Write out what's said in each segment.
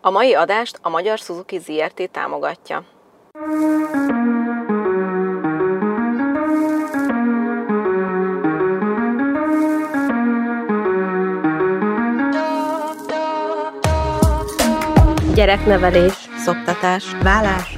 A mai adást a Magyar Suzuki ZRT támogatja. Gyereknevelés, Szoptatás, Vállás,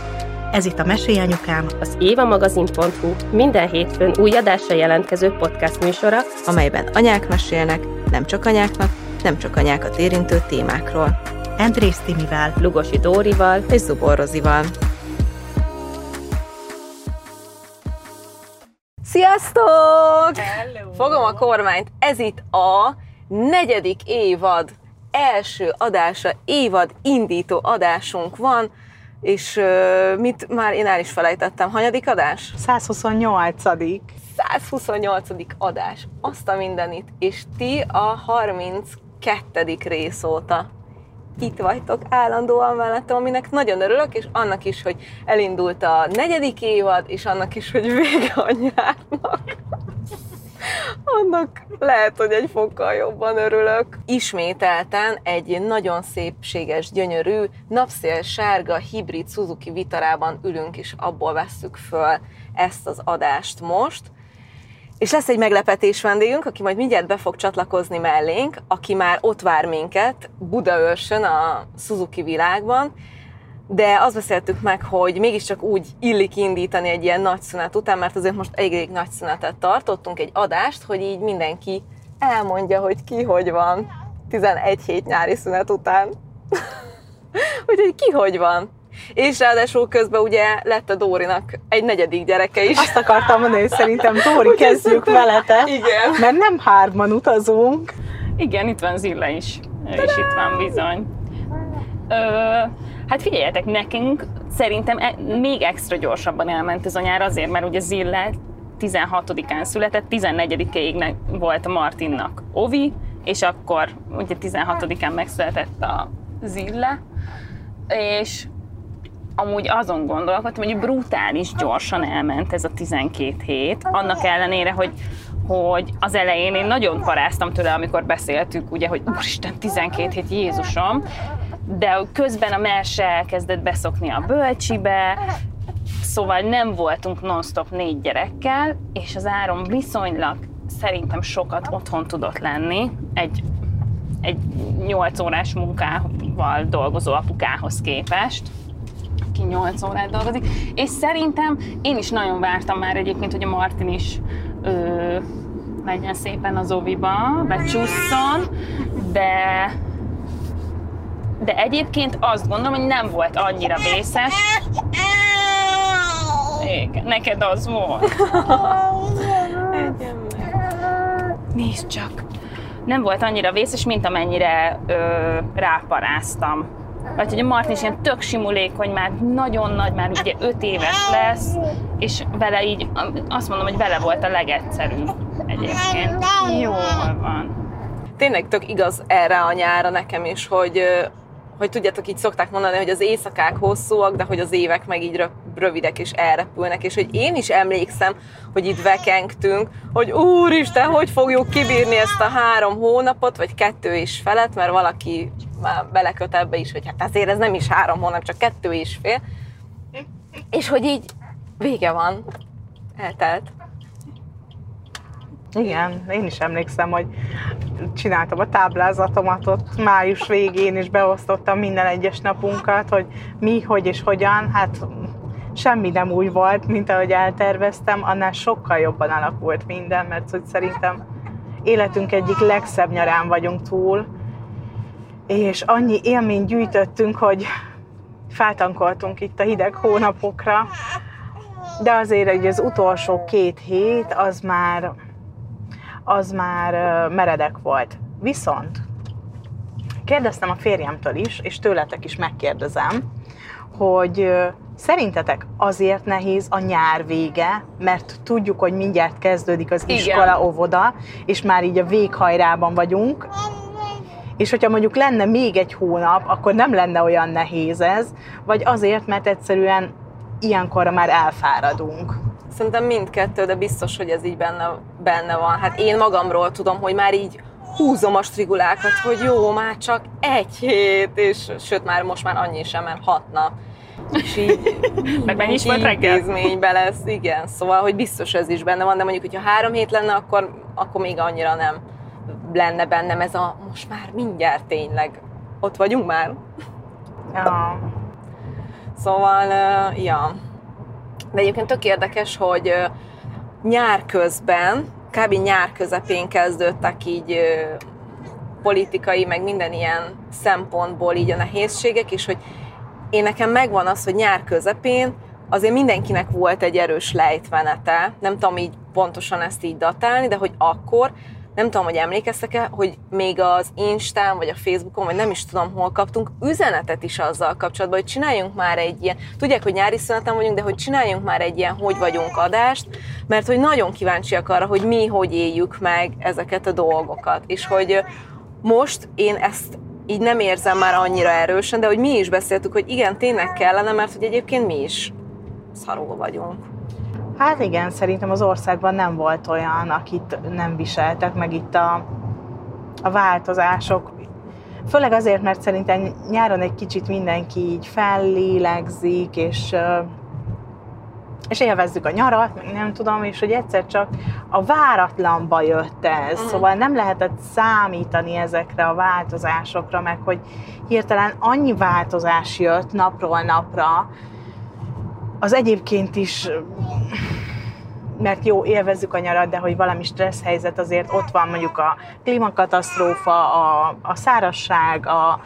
Ez itt a Mesélyanyukám, Az évamagazin.hu minden hétfőn új adásra jelentkező podcast műsora, amelyben anyák mesélnek, nem csak anyáknak, nem csak anyákat érintő témákról. Andrész Timivel. Lugosi Dórival, És Zubor Rozival. Sziasztok! Hello. Fogom a kormányt. Ez itt a negyedik évad első adása, évad indító adásunk van, és mit már én el is felejtettem, hanyadik adás? 128. 128. adás. Azt a mindenit. És ti a 32. rész óta itt vagytok állandóan mellettem, aminek nagyon örülök, és annak is, hogy elindult a negyedik évad, és annak is, hogy vége a nyárnak. Annak lehet, hogy egy fokkal jobban örülök. Ismételten egy nagyon szépséges, gyönyörű, napszél sárga hibrid Suzuki Vitarában ülünk, és abból vesszük föl ezt az adást most. És lesz egy meglepetés vendégünk, aki majd mindjárt be fog csatlakozni mellénk, aki már ott vár minket Budaörsön a Suzuki világban, de azt beszéltük meg, hogy mégiscsak úgy illik indítani egy ilyen nagy szünet után, mert azért most elég nagy szünetet tartottunk, egy adást, hogy így mindenki elmondja, hogy ki hogy van 11 hét nyári szünet után. Úgyhogy ki hogy van. És ráadásul közben ugye lett a Dórinak egy negyedik gyereke is. Azt akartam mondani, hogy szerintem Úgyhogy kezdjük veletek, Igen. mert nem hárman utazunk. Igen, itt van Zilla is. Ő is itt van bizony. Ö, hát figyeljetek, nekünk szerintem e- még extra gyorsabban elment ez a nyár azért, mert ugye Zilla 16-án született, 14-ig ne- volt a Martinnak Ovi, és akkor ugye 16-án megszületett a Zilla, és amúgy azon gondolkodtam, hogy brutális gyorsan elment ez a 12 hét, annak ellenére, hogy hogy az elején én nagyon paráztam tőle, amikor beszéltük, ugye, hogy úristen, 12 hét, Jézusom, de közben a Merse elkezdett beszokni a bölcsibe, szóval nem voltunk non-stop négy gyerekkel, és az áron viszonylag szerintem sokat otthon tudott lenni, egy egy 8 órás munkával dolgozó apukához képest, aki 8 órát dolgozik, és szerintem én is nagyon vártam már egyébként, hogy a Martin is ö, menjen szépen az oviba, becsusszon, de de egyébként azt gondolom, hogy nem volt annyira vészes. Igen, neked az volt. Nézd csak! Nem volt annyira vészes, mint amennyire ö, ráparáztam. Vagy hogy a Martin is ilyen tök simulékony, már nagyon nagy, már ugye 5 éves lesz, és vele így, azt mondom, hogy vele volt a legegyszerűbb egyébként. Jól van. tényleg tök igaz erre a nyára nekem is, hogy, hogy tudjátok, így szokták mondani, hogy az éjszakák hosszúak, de hogy az évek meg így rö- rövidek és elrepülnek, és hogy én is emlékszem, hogy itt vekengtünk, hogy úristen, hogy fogjuk kibírni ezt a három hónapot, vagy kettő is felett, mert valaki már beleköt ebbe is, hogy hát azért ez nem is három hónap, csak kettő is fél. És hogy így vége van. Eltelt. Igen, én is emlékszem, hogy csináltam a táblázatomat ott május végén, és beosztottam minden egyes napunkat, hogy mi, hogy és hogyan. Hát semmi nem úgy volt, mint ahogy elterveztem, annál sokkal jobban alakult minden, mert hogy szerintem életünk egyik legszebb nyarán vagyunk túl, és annyi élményt gyűjtöttünk, hogy feltankoltunk itt a hideg hónapokra, de azért hogy az utolsó két hét az már, az már meredek volt. Viszont kérdeztem a férjemtől is, és tőletek is megkérdezem, hogy Szerintetek azért nehéz a nyár vége, mert tudjuk, hogy mindjárt kezdődik az Igen. iskola, óvoda, és már így a véghajrában vagyunk, és hogyha mondjuk lenne még egy hónap, akkor nem lenne olyan nehéz ez, vagy azért, mert egyszerűen ilyenkorra már elfáradunk. Szerintem mindkettő, de biztos, hogy ez így benne, benne van. Hát én magamról tudom, hogy már így húzom a strigulákat, hogy jó, már csak egy hét, és sőt, már most már annyi sem, mert hat nap. És így Meg mennyi is volt reggel? lesz, igen. Szóval, hogy biztos ez is benne van, de mondjuk, hogyha három hét lenne, akkor, akkor még annyira nem lenne bennem ez a most már mindjárt tényleg. Ott vagyunk már. Ja. Szóval, ö, ja. De egyébként tök érdekes, hogy nyár közben, kb. nyár közepén kezdődtek így politikai, meg minden ilyen szempontból így a nehézségek, és hogy én nekem megvan az, hogy nyár közepén azért mindenkinek volt egy erős lejtmenete, nem tudom így pontosan ezt így datálni, de hogy akkor, nem tudom, hogy emlékeztek-e, hogy még az Instán, vagy a Facebookon, vagy nem is tudom, hol kaptunk üzenetet is azzal kapcsolatban, hogy csináljunk már egy ilyen, tudják, hogy nyári szüneten vagyunk, de hogy csináljunk már egy ilyen hogy vagyunk adást, mert hogy nagyon kíváncsiak arra, hogy mi hogy éljük meg ezeket a dolgokat, és hogy most én ezt így nem érzem már annyira erősen, de hogy mi is beszéltük, hogy igen, tényleg kellene, mert hogy egyébként mi is szarul vagyunk. Hát igen, szerintem az országban nem volt olyan, akit nem viseltek meg itt a, a változások. Főleg azért, mert szerintem nyáron egy kicsit mindenki így fellélegzik, és, és élvezzük a nyarat, meg nem tudom, és hogy egyszer csak a váratlanba jött ez, Mhm. szóval nem lehetett számítani ezekre a változásokra, meg hogy hirtelen annyi változás jött napról napra, az egyébként is mert jó, élvezzük a nyarat, de hogy valami stressz helyzet azért ott van mondjuk a klímakatasztrófa, a, a szárasság, a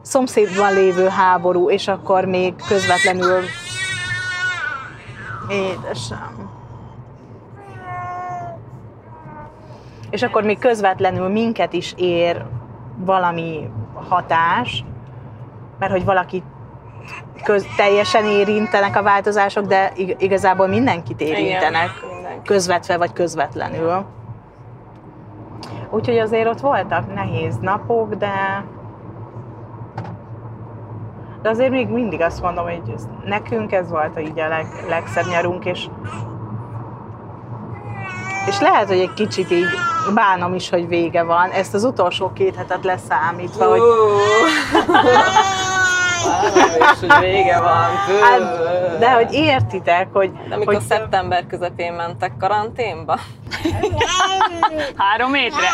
szomszédban lévő háború, és akkor még közvetlenül édesem. És akkor még közvetlenül minket is ér valami hatás, mert hogy valaki köz, teljesen érintenek a változások, de ig- igazából mindenkit érintenek, Igen. Közvetve vagy közvetlenül. Úgyhogy azért ott voltak nehéz napok, de de azért még mindig azt mondom, hogy nekünk ez volt így a leg, legszebb nyarunk, és és lehet, hogy egy kicsit így bánom is, hogy vége van, ezt az utolsó két hetet leszámítva, hogy és hogy vége van. Hát, de hogy értitek, hogy, De amikor hogy szeptember közepén mentek karanténba? Három hétre.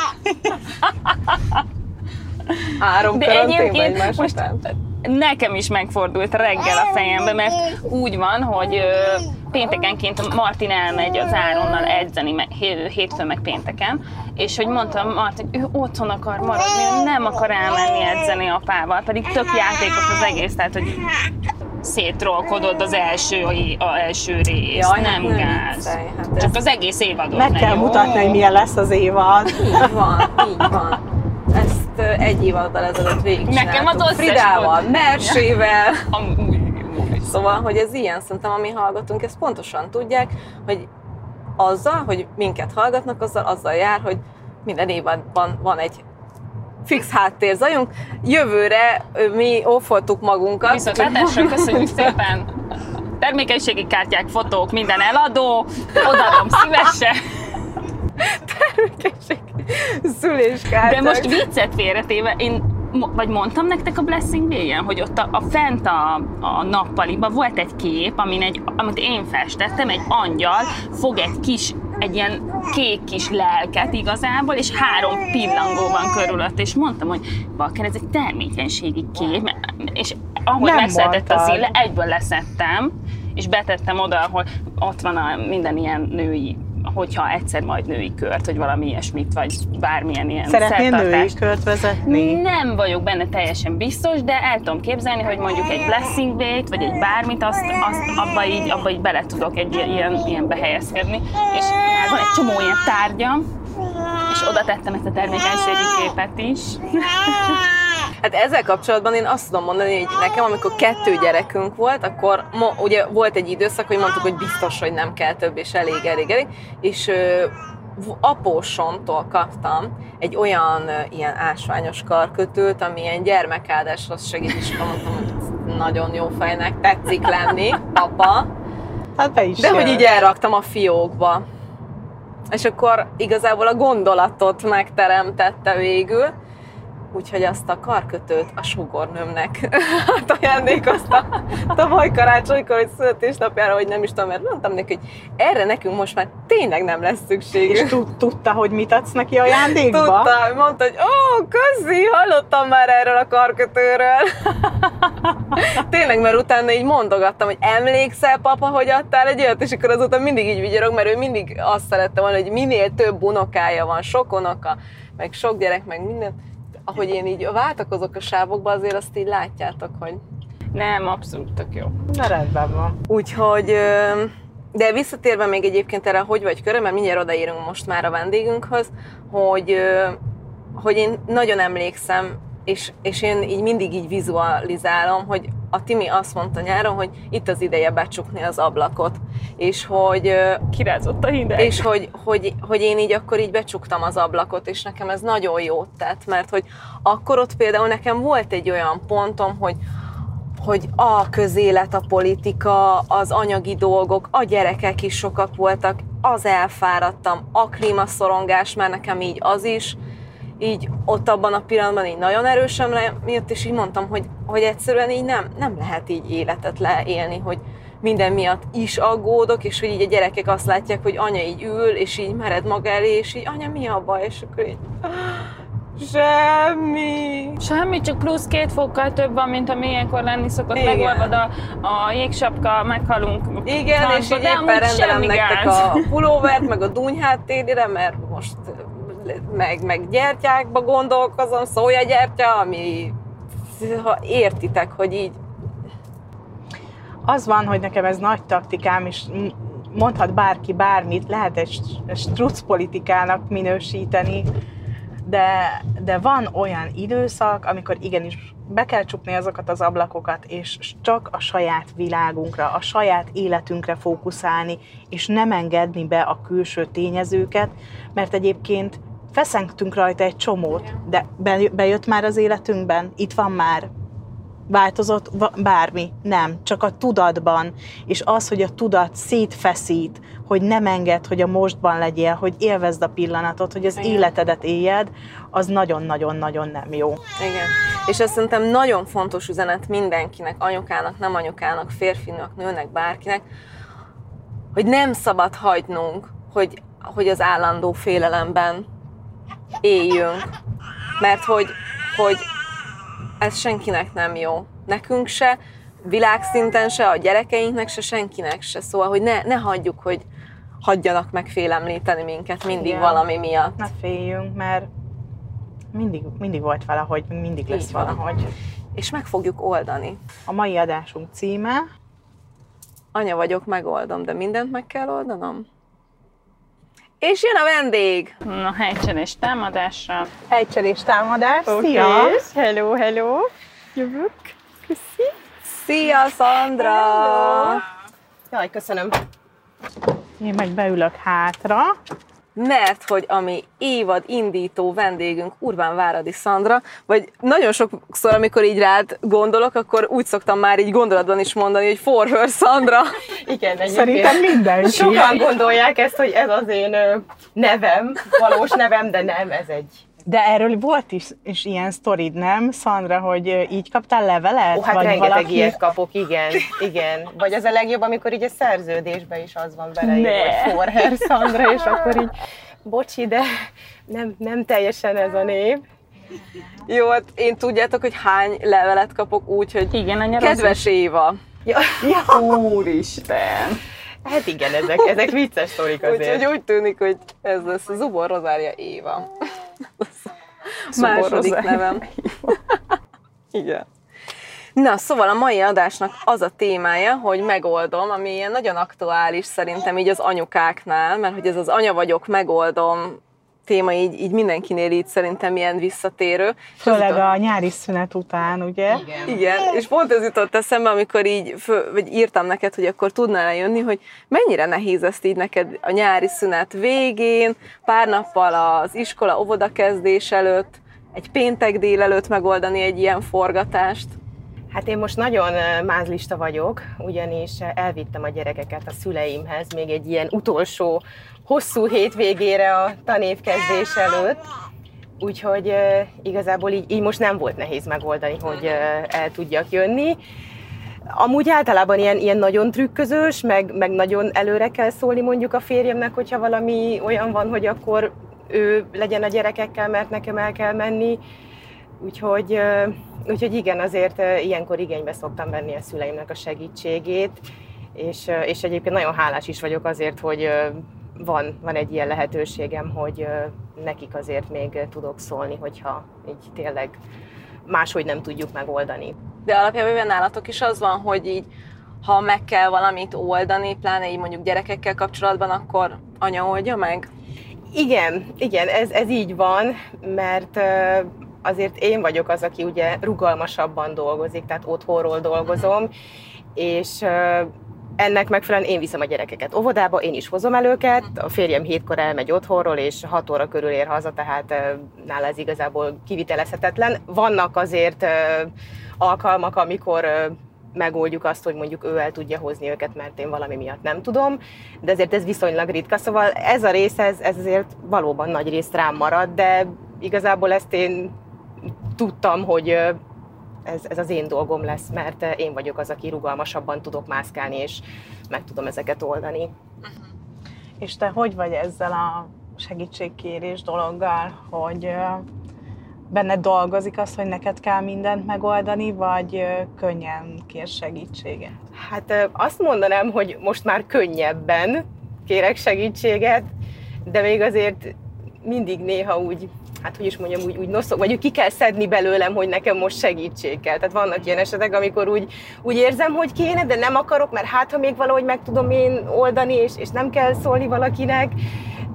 Három De karanténba egymás most után? Nekem is megfordult reggel a fejembe, mert úgy van, hogy ö, péntekenként Martin elmegy az Áronnal edzeni, meg, hé- hétfőn meg pénteken, és hogy mondtam Martin, hogy ő otthon akar maradni, ő nem akar elmenni edzeni apával, pedig tök játékos az egész, tehát hogy szétrolkodott az első, a első rész, Jaj, nem nem gáz. viccelj, hát Csak ez- az egész évadot meg kell jó? mutatni, hogy milyen lesz az évad. Így van, így van. Ezt egy évaddal ezelőtt végigcsináltuk. Nekem az összes Fridával, volt. Mersével. Szóval, hogy ez ilyen, szerintem, ami hallgatunk, ezt pontosan tudják, hogy azzal, hogy minket hallgatnak, azzal, azzal jár, hogy minden évadban van egy fix háttérzajunk. Jövőre mi ófoltuk magunkat. Viszontlátásra köszönjük szépen! Termékenységi kártyák, fotók, minden eladó, odaadom szívesen. Szüléskártyák. De most viccet félretéve, én vagy mondtam nektek a Blessing végén, hogy ott a, a fent a, a nappaliban volt egy kép, amin egy, amit én festettem, egy angyal fog egy kis, egy ilyen kék kis lelket igazából, és három pillangó van körülött, és mondtam, hogy Balker, ez egy termékenységi kép, és ahogy Nem megszedett az ille, egyből leszettem, és betettem oda, ahol ott van a minden ilyen női hogyha egyszer majd női kört, vagy valami ilyesmit, vagy bármilyen ilyen Szeretnél női kört vezetni? Nem vagyok benne teljesen biztos, de el tudom képzelni, hogy mondjuk egy blessing bait, vagy egy bármit, azt, azt abba, így, abba így bele tudok egy ilyen- ilyen, ilyen behelyezkedni. És hát van egy csomó ilyen tárgyam, és oda tettem ezt a termékenységi képet is. Hát ezzel kapcsolatban én azt tudom mondani, hogy nekem, amikor kettő gyerekünk volt, akkor mo, ugye volt egy időszak, hogy mondtuk, hogy biztos, hogy nem kell több, és elég, elég, elég, és ö, apósomtól kaptam egy olyan ö, ilyen ásványos karkötőt, ami ilyen gyermekáldáshoz segít, és mondtam, hogy nagyon jó fejnek tetszik lenni, papa, Hát be is de hogy jön. így elraktam a fiókba. És akkor igazából a gondolatot megteremtette végül, úgyhogy azt a karkötőt a sugornőmnek ajándékozta tavaly karácsonykor, hogy születésnapjára, hogy nem is tudom, mert mondtam neki, hogy erre nekünk most már tényleg nem lesz szükségünk. És tud, tudta, hogy mit adsz neki ajándékba? Tudta, mondta, hogy ó, köszi, hallottam már erről a karkötőről. Tényleg, mert utána így mondogattam, hogy emlékszel, papa, hogy adtál egy olyat, és akkor azóta mindig így vigyorog, mert ő mindig azt szerette volna, hogy minél több unokája van, sok unoka, meg sok gyerek, meg minden. Ahogy én így váltakozok a sávokba, azért azt így látjátok, hogy Nem, abszolút tök jó. Na rendben van. Úgyhogy, de visszatérve még egyébként erre, hogy vagy körül, mert mindjárt odaérünk most már a vendégünkhöz, hogy, hogy én nagyon emlékszem, és, és én így mindig így vizualizálom, hogy a Timi azt mondta nyáron, hogy itt az ideje becsukni az ablakot, és hogy, Kirázott a hideg. és hogy, hogy, hogy én így akkor így becsuktam az ablakot, és nekem ez nagyon jót tett, mert hogy akkor ott például nekem volt egy olyan pontom, hogy hogy a közélet, a politika, az anyagi dolgok, a gyerekek is sokak voltak, az elfáradtam, a klímaszorongás, mert nekem így az is, így ott abban a pillanatban így nagyon erősen jött, és így mondtam, hogy, hogy egyszerűen így nem, nem lehet így életet leélni, hogy minden miatt is aggódok, és hogy így a gyerekek azt látják, hogy anya így ül, és így mered maga elé, és így anya mi a baj, és akkor így semmi. Semmi, csak plusz két fokkal több van, mint ami ilyenkor lenni szokott. Igen. Megolvad a, a jégsapka, meghalunk. Igen, francba, és így éppen rendelem nektek gáz. a pulóvert, meg a dunyháttérire, mert most meg, meg gyertyákba gondolkozom, szójagyertya, ami ha értitek, hogy így Az van, hogy nekem ez nagy taktikám, és mondhat bárki bármit, lehet egy st- struc politikának minősíteni, de, de van olyan időszak, amikor igenis be kell csukni azokat az ablakokat, és csak a saját világunkra, a saját életünkre fókuszálni, és nem engedni be a külső tényezőket, mert egyébként feszengtünk rajta egy csomót, de be- bejött már az életünkben, itt van már, változott bármi, nem, csak a tudatban, és az, hogy a tudat szétfeszít, hogy nem enged, hogy a mostban legyél, hogy élvezd a pillanatot, hogy az Igen. életedet éljed, az nagyon-nagyon-nagyon nem jó. Igen. És azt szerintem nagyon fontos üzenet mindenkinek, anyukának, nem anyukának, férfinak, nőnek, bárkinek, hogy nem szabad hagynunk, hogy, hogy az állandó félelemben éljünk. Mert hogy, hogy ez senkinek nem jó. Nekünk se, világszinten se, a gyerekeinknek se, senkinek se. Szóval, hogy ne, ne hagyjuk, hogy hagyjanak meg félemlíteni minket mindig Igen. valami miatt. Ne féljünk, mert mindig, mindig volt valahogy, mindig lesz Így van. valahogy. És meg fogjuk oldani. A mai adásunk címe Anya vagyok, megoldom, de mindent meg kell oldanom? És jön a vendég! Na, helycselés támadásra. Helycselés támadás. Szia! hello, hello. Jövök. Köszi. Szia, Szandra! Jaj, köszönöm. Én meg beülök hátra. Mert hogy a mi évad indító vendégünk Urbán Váradi Szandra, vagy nagyon sokszor, amikor így rád gondolok, akkor úgy szoktam már így gondolatban is mondani, hogy for her Szandra. Igen, egyébként. Szerintem mindenki. Sokan gondolják ezt, hogy ez az én nevem, valós nevem, de nem, ez egy... De erről volt is, is ilyen sztorid, nem, Szandra, hogy így kaptál levelet? Ó, hát vagy rengeteg valaki... ilyet kapok, igen, igen. Vagy az a legjobb, amikor így a szerződésben is az van Ne. hogy Forher Szandra, és akkor így, bocsi, de nem, nem teljesen ez a név. Jó, hát én tudjátok, hogy hány levelet kapok úgy, hogy Igen, kedves Éva. Ja, Úristen. hát igen, ezek, ezek vicces sztorik azért. Úgyhogy úgy tűnik, hogy ez lesz Zubor Rozária Éva. Második nevem. Igen. Na, szóval a mai adásnak az a témája, hogy megoldom, ami ilyen nagyon aktuális szerintem így az anyukáknál, mert hogy ez az anya vagyok, megoldom téma így, így mindenkinél így szerintem ilyen visszatérő. Főleg a nyári szünet után, ugye? Igen. Igen, és pont ez jutott eszembe, amikor így, fő, vagy írtam neked, hogy akkor tudnál jönni, hogy mennyire nehéz ezt így neked a nyári szünet végén, pár nappal az iskola, óvoda kezdés előtt, egy péntek délelőtt megoldani egy ilyen forgatást. Hát én most nagyon mázlista vagyok, ugyanis elvittem a gyerekeket a szüleimhez még egy ilyen utolsó hosszú hétvégére a tanévkezdés előtt, úgyhogy igazából így, így most nem volt nehéz megoldani, hogy el tudjak jönni. Amúgy általában ilyen, ilyen nagyon trükközős, meg, meg nagyon előre kell szólni mondjuk a férjemnek, hogyha valami olyan van, hogy akkor ő legyen a gyerekekkel, mert nekem el kell menni. Úgyhogy, úgyhogy igen, azért ilyenkor igénybe szoktam venni a szüleimnek a segítségét, és, és egyébként nagyon hálás is vagyok azért, hogy van, van egy ilyen lehetőségem, hogy nekik azért még tudok szólni, hogyha így tényleg máshogy nem tudjuk megoldani. De alapjában nálatok is az van, hogy így ha meg kell valamit oldani, pláne így mondjuk gyerekekkel kapcsolatban, akkor anya oldja meg? Igen, igen, ez, ez így van, mert azért én vagyok az, aki ugye rugalmasabban dolgozik, tehát otthonról dolgozom, és ennek megfelelően én viszem a gyerekeket óvodába, én is hozom el őket, a férjem hétkor elmegy otthonról, és hat óra körül ér haza, tehát nála ez igazából kivitelezhetetlen. Vannak azért alkalmak, amikor megoldjuk azt, hogy mondjuk ő el tudja hozni őket, mert én valami miatt nem tudom, de azért ez viszonylag ritka, szóval ez a rész, ez, ez azért valóban nagy részt rám marad, de igazából ezt én tudtam, hogy ez, ez az én dolgom lesz, mert én vagyok az, aki rugalmasabban tudok mászkálni, és meg tudom ezeket oldani. Uh-huh. És te hogy vagy ezzel a segítségkérés dologgal, hogy benned dolgozik az, hogy neked kell mindent megoldani, vagy könnyen kér segítséget? Hát azt mondanám, hogy most már könnyebben kérek segítséget, de még azért mindig néha úgy hát hogy is mondjam, úgy, úgy noszok, vagy úgy ki kell szedni belőlem, hogy nekem most segítség kell. Tehát vannak ilyen esetek, amikor úgy, úgy érzem, hogy kéne, de nem akarok, mert hát ha még valahogy meg tudom én oldani, és, és nem kell szólni valakinek,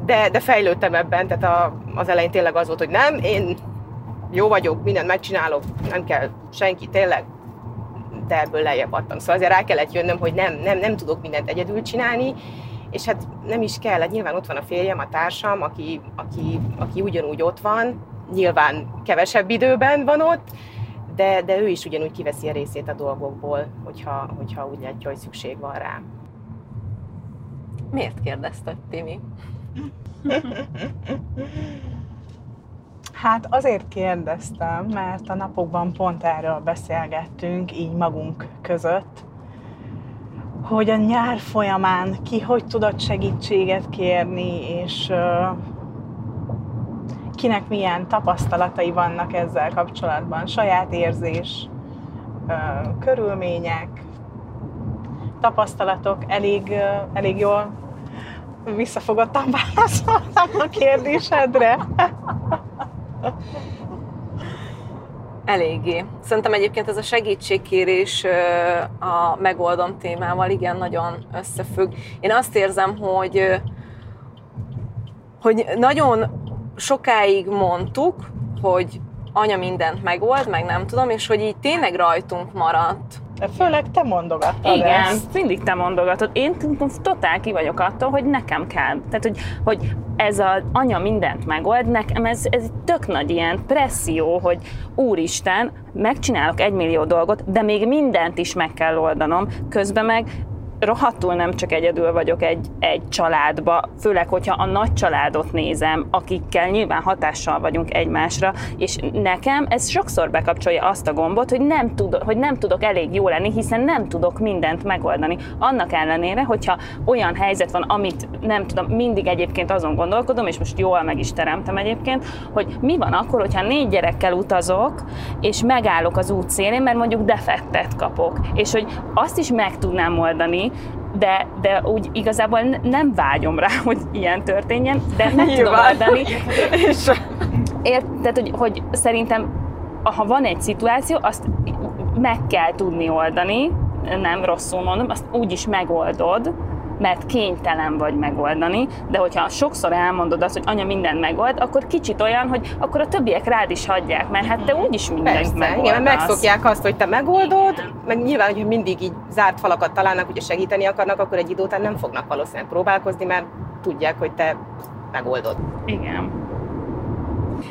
de, de fejlődtem ebben, tehát a, az elején tényleg az volt, hogy nem, én jó vagyok, mindent megcsinálok, nem kell senki, tényleg, de ebből lejjebb adtam. Szóval azért rá kellett jönnöm, hogy nem, nem, nem tudok mindent egyedül csinálni, és hát nem is kell, hát nyilván ott van a férjem, a társam, aki, aki, aki ugyanúgy ott van, nyilván kevesebb időben van ott, de, de ő is ugyanúgy kiveszi a részét a dolgokból, hogyha, hogyha úgy látja, hogy szükség van rá. Miért kérdezted, Timi? Hát azért kérdeztem, mert a napokban pont erről beszélgettünk, így magunk között, hogy a nyár folyamán ki hogy tudott segítséget kérni, és kinek milyen tapasztalatai vannak ezzel kapcsolatban, saját érzés, körülmények, tapasztalatok, elég, elég jól visszafogottan válaszoltam a kérdésedre. Eléggé. Szerintem egyébként ez a segítségkérés a megoldom témával igen nagyon összefügg. Én azt érzem, hogy, hogy nagyon sokáig mondtuk, hogy anya mindent megold, meg nem tudom, és hogy így tényleg rajtunk maradt. Főleg te mondogattad Igen, ezt. mindig te mondogatod. Én totál ki vagyok attól, hogy nekem kell. Tehát, hogy, hogy ez az anya mindent megold, nekem ez, ez egy tök nagy ilyen presszió, hogy úristen, megcsinálok egy millió dolgot, de még mindent is meg kell oldanom, közben meg rohadtul nem csak egyedül vagyok egy, egy családba, főleg, hogyha a nagy családot nézem, akikkel nyilván hatással vagyunk egymásra, és nekem ez sokszor bekapcsolja azt a gombot, hogy nem, tud, hogy nem tudok elég jó lenni, hiszen nem tudok mindent megoldani. Annak ellenére, hogyha olyan helyzet van, amit nem tudom, mindig egyébként azon gondolkodom, és most jól meg is teremtem egyébként, hogy mi van akkor, hogyha négy gyerekkel utazok, és megállok az út szélén, mert mondjuk defektet kapok, és hogy azt is meg tudnám oldani, de, de úgy igazából nem vágyom rá, hogy ilyen történjen, de meg tudom oldani. Ért, tehát, hogy, hogy szerintem, ha van egy szituáció, azt meg kell tudni oldani, nem rosszul mondom, azt úgy is megoldod, mert kénytelen vagy megoldani, de hogyha sokszor elmondod azt, hogy anya mindent megold, akkor kicsit olyan, hogy akkor a többiek rád is hagyják, mert hát te úgyis mindent Persze, megoldasz. igen, mert megszokják azt, hogy te megoldod, meg nyilván, hogyha mindig így zárt falakat találnak, hogyha segíteni akarnak, akkor egy idő után nem fognak valószínűleg próbálkozni, mert tudják, hogy te megoldod. Igen.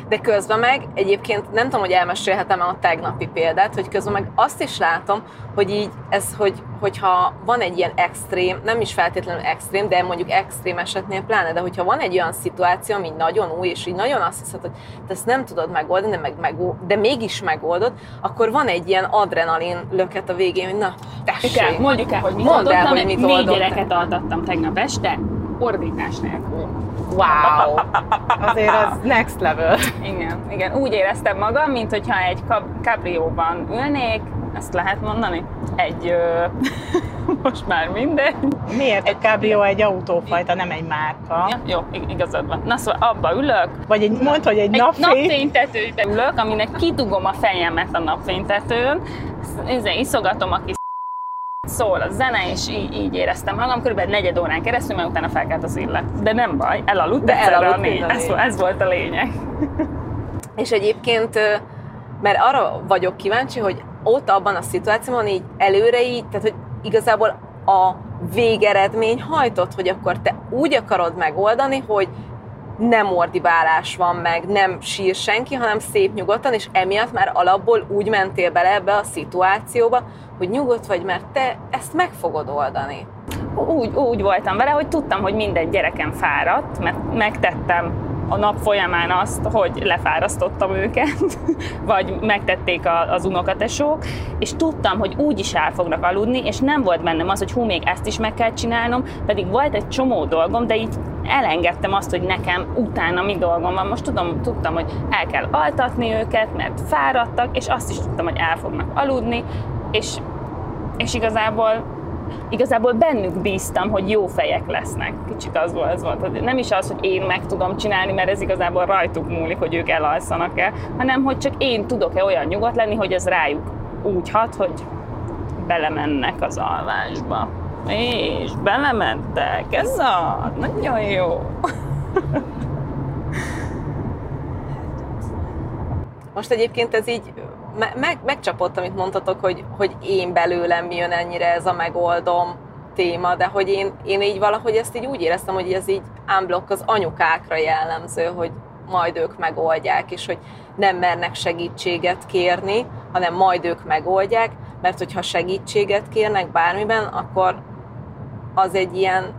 De közben meg egyébként nem tudom, hogy elmesélhetem-e a tegnapi példát, hogy közben meg azt is látom, hogy így ez, hogy, hogyha van egy ilyen extrém, nem is feltétlenül extrém, de mondjuk extrém esetnél pláne, de hogyha van egy olyan szituáció, ami nagyon új, és így nagyon azt hiszed, hogy te ezt nem tudod megoldani, de, meg, meg, de mégis megoldod, akkor van egy ilyen adrenalin löket a végén, hogy na, tessék. Igen, mondjuk el, hogy mit Mondd el, oldottam, hogy mit négy oldottál. gyereket altattam tegnap este, ordítás nélkül. Wow! Azért az next level. Igen, igen, úgy éreztem magam, mint hogyha egy kab- kabrióban ülnék, ezt lehet mondani? Egy, ö, most már mindegy. Miért a Cabrio egy autófajta, nem egy márka? Ja, jó, ig- igazad van. Na szóval abba ülök, Vagy egy, mondd, hogy egy, egy napfény. napfénytetőbe ülök, aminek kidugom a fejemet a napfénytetőn, Izé, iszogatom a kis szól a zene, és így, így éreztem magam, körülbelül negyed órán keresztül, mert utána felkelt az illet. De nem baj, elaludt, De elaludt négy. Ez, ez volt a lényeg. És egyébként, mert arra vagyok kíváncsi, hogy ott abban a szituációban így előre így, tehát hogy igazából a végeredmény hajtott, hogy akkor te úgy akarod megoldani, hogy nem ordibálás van meg, nem sír senki, hanem szép nyugodtan, és emiatt már alapból úgy mentél bele ebbe a szituációba, hogy nyugodt vagy, mert te ezt meg fogod oldani. Úgy, úgy voltam vele, hogy tudtam, hogy minden gyerekem fáradt, mert megtettem a nap folyamán azt, hogy lefárasztottam őket, vagy megtették a, az unokatesók, és tudtam, hogy úgy is el fognak aludni, és nem volt bennem az, hogy hú, még ezt is meg kell csinálnom, pedig volt egy csomó dolgom, de így elengedtem azt, hogy nekem utána mi dolgom van. Most tudom, tudtam, hogy el kell altatni őket, mert fáradtak, és azt is tudtam, hogy el fognak aludni, és, és igazából igazából bennük bíztam, hogy jó fejek lesznek. Kicsit az volt, az volt. Nem is az, hogy én meg tudom csinálni, mert ez igazából rajtuk múlik, hogy ők elalszanak-e, hanem hogy csak én tudok-e olyan nyugodt lenni, hogy ez rájuk úgy hat, hogy belemennek az alvásba. És belementek, ez a nagyon jó. Most egyébként ez így me- meg, megcsapott, amit mondtatok, hogy, hogy én belőlem jön ennyire ez a megoldom téma, de hogy én, én így valahogy ezt így úgy éreztem, hogy ez így unblock az anyukákra jellemző, hogy majd ők megoldják, és hogy nem mernek segítséget kérni, hanem majd ők megoldják, mert hogyha segítséget kérnek bármiben, akkor az egy ilyen,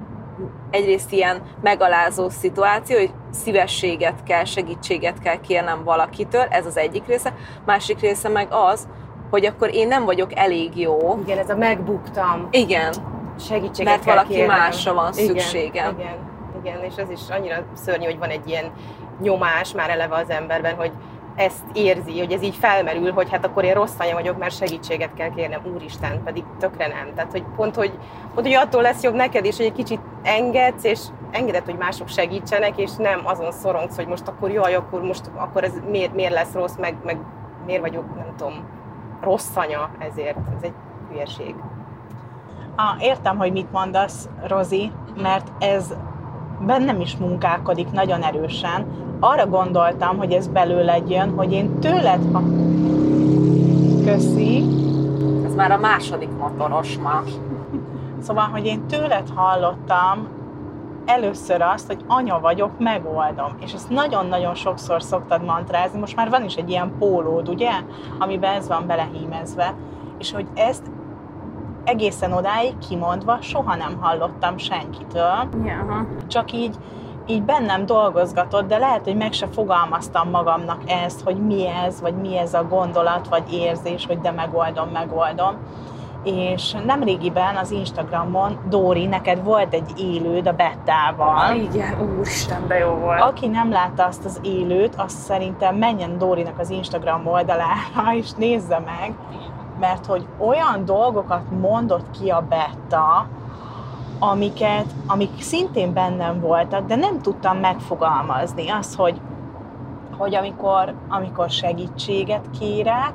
egyrészt ilyen megalázó szituáció, hogy szívességet kell, segítséget kell kérnem valakitől, ez az egyik része. Másik része meg az, hogy akkor én nem vagyok elég jó. Igen, ez a megbuktam. Igen, Segítséget Mert kell valaki kérnem. másra van Igen, szükségem. Igen, igen, és ez is annyira szörnyű, hogy van egy ilyen nyomás már eleve az emberben, hogy ezt érzi, hogy ez így felmerül, hogy hát akkor én rossz anya vagyok, mert segítséget kell kérnem, úristen, pedig tökre nem. Tehát, hogy pont, hogy, pont, hogy attól lesz jobb neked is, hogy egy kicsit engedsz, és engeded, hogy mások segítsenek, és nem azon szorongsz, hogy most akkor jaj, akkor most akkor ez miért, miért lesz rossz, meg, meg miért vagyok, nem tudom, rossz anya ezért. Ez egy hülyeség. Ah, értem, hogy mit mondasz, Rozi, mert ez bennem is munkálkodik nagyon erősen. Arra gondoltam, hogy ez belőled jön, hogy én tőled, ha... Köszi. ez már a második motoros ma. Szóval, hogy én tőled hallottam először azt, hogy anya vagyok, megoldom. És ezt nagyon-nagyon sokszor szoktad mantrázni. Most már van is egy ilyen pólód, ugye? Amiben ez van belehímezve. És hogy ezt egészen odáig kimondva soha nem hallottam senkitől. Jaha. Csak így, így bennem dolgozgatott, de lehet, hogy meg se fogalmaztam magamnak ezt, hogy mi ez, vagy mi ez a gondolat, vagy érzés, hogy de megoldom, megoldom. És nemrégiben az Instagramon, Dóri, neked volt egy élőd a Bettával. Igen, úristen, de jó volt. Aki nem látta azt az élőt, azt szerintem menjen Dórinak az Instagram oldalára, és nézze meg, mert hogy olyan dolgokat mondott ki a Betta, amiket, amik szintén bennem voltak, de nem tudtam megfogalmazni. Az, hogy, hogy amikor, amikor segítséget kérek,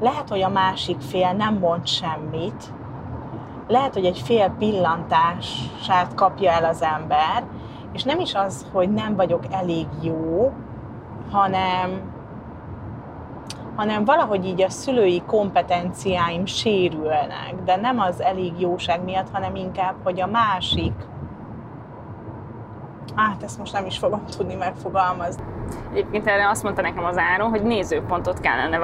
lehet, hogy a másik fél nem mond semmit, lehet, hogy egy fél pillantását kapja el az ember, és nem is az, hogy nem vagyok elég jó, hanem, hanem valahogy így a szülői kompetenciáim sérülnek, de nem az elég jóság miatt, hanem inkább, hogy a másik Hát ezt most nem is fogom tudni megfogalmazni. Egyébként erre azt mondta nekem az Áron, hogy nézőpontot kellene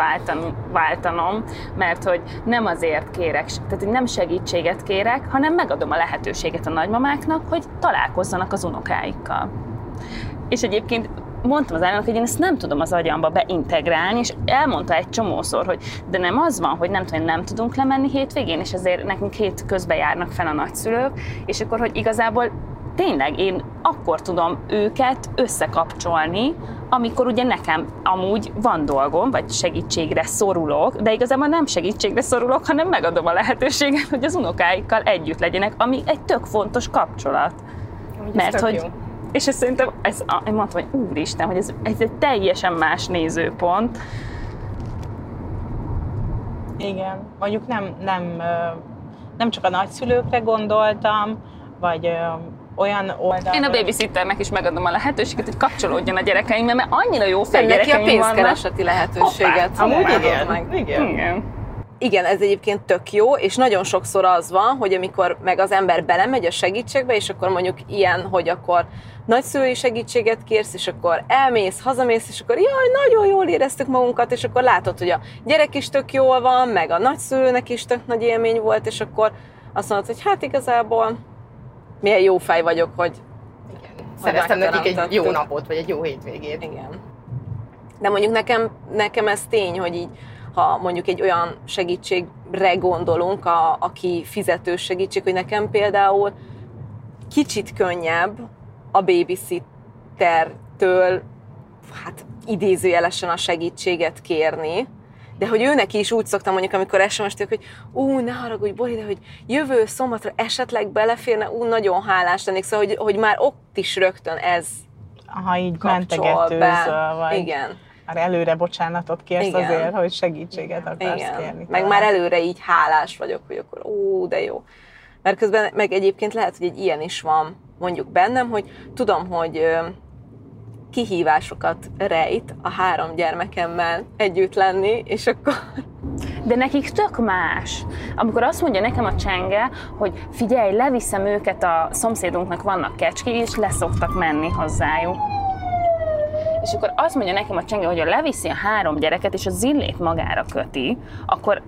váltanom, mert hogy nem azért kérek, tehát hogy nem segítséget kérek, hanem megadom a lehetőséget a nagymamáknak, hogy találkozzanak az unokáikkal. És egyébként mondtam az Áronnak, hogy én ezt nem tudom az agyamba beintegrálni, és elmondta egy csomószor, hogy de nem az van, hogy nem tudom, nem tudunk lemenni hétvégén, és ezért nekünk hét közben járnak fel a nagyszülők, és akkor, hogy igazából tényleg én akkor tudom őket összekapcsolni, amikor ugye nekem amúgy van dolgom, vagy segítségre szorulok, de igazából nem segítségre szorulok, hanem megadom a lehetőséget, hogy az unokáikkal együtt legyenek, ami egy tök fontos kapcsolat. Mert hogy, jó. És ezt szerintem, ez, én mondtam, hogy úristen, hogy ez, ez egy teljesen más nézőpont. Igen, mondjuk nem, nem, nem csak a nagyszülőkre gondoltam, vagy olyan oldalról... Én a babysitternek is megadom a lehetőséget, hogy kapcsolódjon a gyerekeimmel, mert annyira jó a gyerekeim vannak. pénzkereseti lehetőséget. Amúgy adod igen. Meg. igen. Igen. Igen, ez egyébként tök jó, és nagyon sokszor az van, hogy amikor meg az ember belemegy a segítségbe, és akkor mondjuk ilyen, hogy akkor nagyszülői segítséget kérsz, és akkor elmész, hazamész, és akkor jaj, nagyon jól éreztük magunkat, és akkor látod, hogy a gyerek is tök jól van, meg a nagyszülőnek is tök nagy élmény volt, és akkor azt mondod, hogy hát igazából milyen jó fej vagyok, hogy Szereztem nekik egy jó napot, vagy egy jó hétvégét. igen. De mondjuk nekem, nekem ez tény, hogy így, ha mondjuk egy olyan segítségre gondolunk, a, aki fizetős segítség, hogy nekem például kicsit könnyebb a babysittertől, hát idézőjelesen a segítséget kérni, de hogy őnek is úgy szoktam mondjuk, amikor sms hogy ú, ne haragudj, Bori, de hogy jövő szombatra esetleg beleférne, ú, nagyon hálás lennék, szóval, hogy, hogy már ott is rögtön ez Ha így mentegetőzöl, vagy. Igen. Már előre bocsánatot kérsz Igen. azért, hogy segítséget akarsz Igen. kérni. Meg talán. már előre így hálás vagyok, hogy akkor ó, de jó. Mert közben meg egyébként lehet, hogy egy ilyen is van mondjuk bennem, hogy tudom, hogy kihívásokat rejt a három gyermekemmel együtt lenni, és akkor De nekik tök más. Amikor azt mondja nekem a csenge, hogy figyelj, leviszem őket a szomszédunknak vannak kecskék, és leszoktak menni hozzájuk. És akkor azt mondja nekem a csenge, hogy ha leviszi a három gyereket, és a zillét magára köti, akkor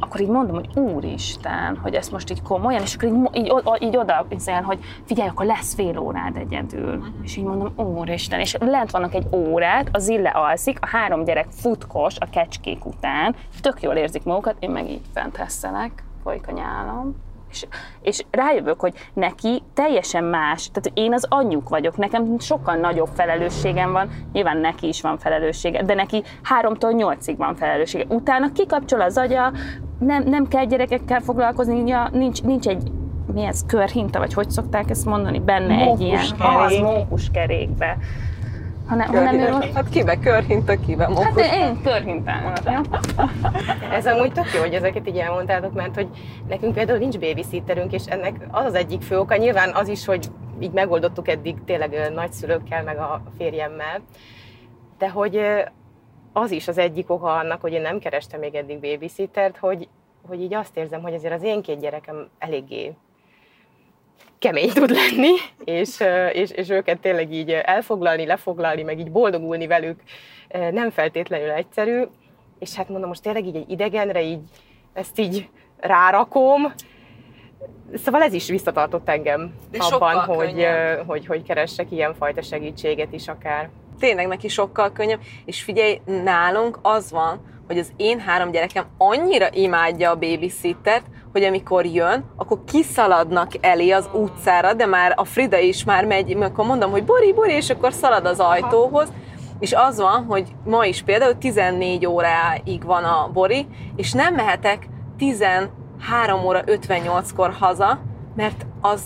akkor így mondom, hogy úristen, hogy ezt most így komolyan, és akkor így, így, így oda hiszel, hogy figyelj, akkor lesz fél órád egyedül. És így mondom, úristen, és lent vannak egy órát, a zille alszik, a három gyerek futkos a kecskék után, tök jól érzik magukat, én meg így fent hesszelek, folyik a nyálam. És, és rájövök, hogy neki teljesen más, tehát én az anyjuk vagyok, nekem sokkal nagyobb felelősségem van, nyilván neki is van felelőssége, de neki háromtól nyolcig van felelőssége. Utána kikapcsol az agya, nem, nem kell gyerekekkel foglalkozni, nincs, nincs egy mi ez, körhinta, vagy hogy szokták ezt mondani, benne egy ilyen Mókuskerék. az mókuskerékbe. Hanem, hanem ő, hát kibe körhinta, kibe hát mókus. én körhintán vagyok. Ez amúgy tök jó, hogy ezeket így elmondtátok, mert hogy nekünk például nincs babysitterünk, és ennek az az egyik fő oka, nyilván az is, hogy így megoldottuk eddig tényleg nagyszülőkkel, meg a férjemmel, de hogy az is az egyik oka annak, hogy én nem kerestem még eddig babysittert, hogy, hogy így azt érzem, hogy azért az én két gyerekem eléggé kemény tud lenni, és, és, és őket tényleg így elfoglalni, lefoglalni, meg így boldogulni velük nem feltétlenül egyszerű, és hát mondom, most tényleg így egy idegenre így ezt így rárakom, Szóval ez is visszatartott engem De abban, hogy, hogy, hogy keressek ilyenfajta segítséget is akár. tényleg neki sokkal könnyebb, és figyelj, nálunk az van, hogy az én három gyerekem annyira imádja a babysittert, hogy amikor jön, akkor kiszaladnak elé az utcára, de már a Frida is már megy, akkor mondom, hogy Bori, Bori, és akkor szalad az ajtóhoz, és az van, hogy ma is például 14 óráig van a Bori, és nem mehetek 13 óra 58-kor haza, mert az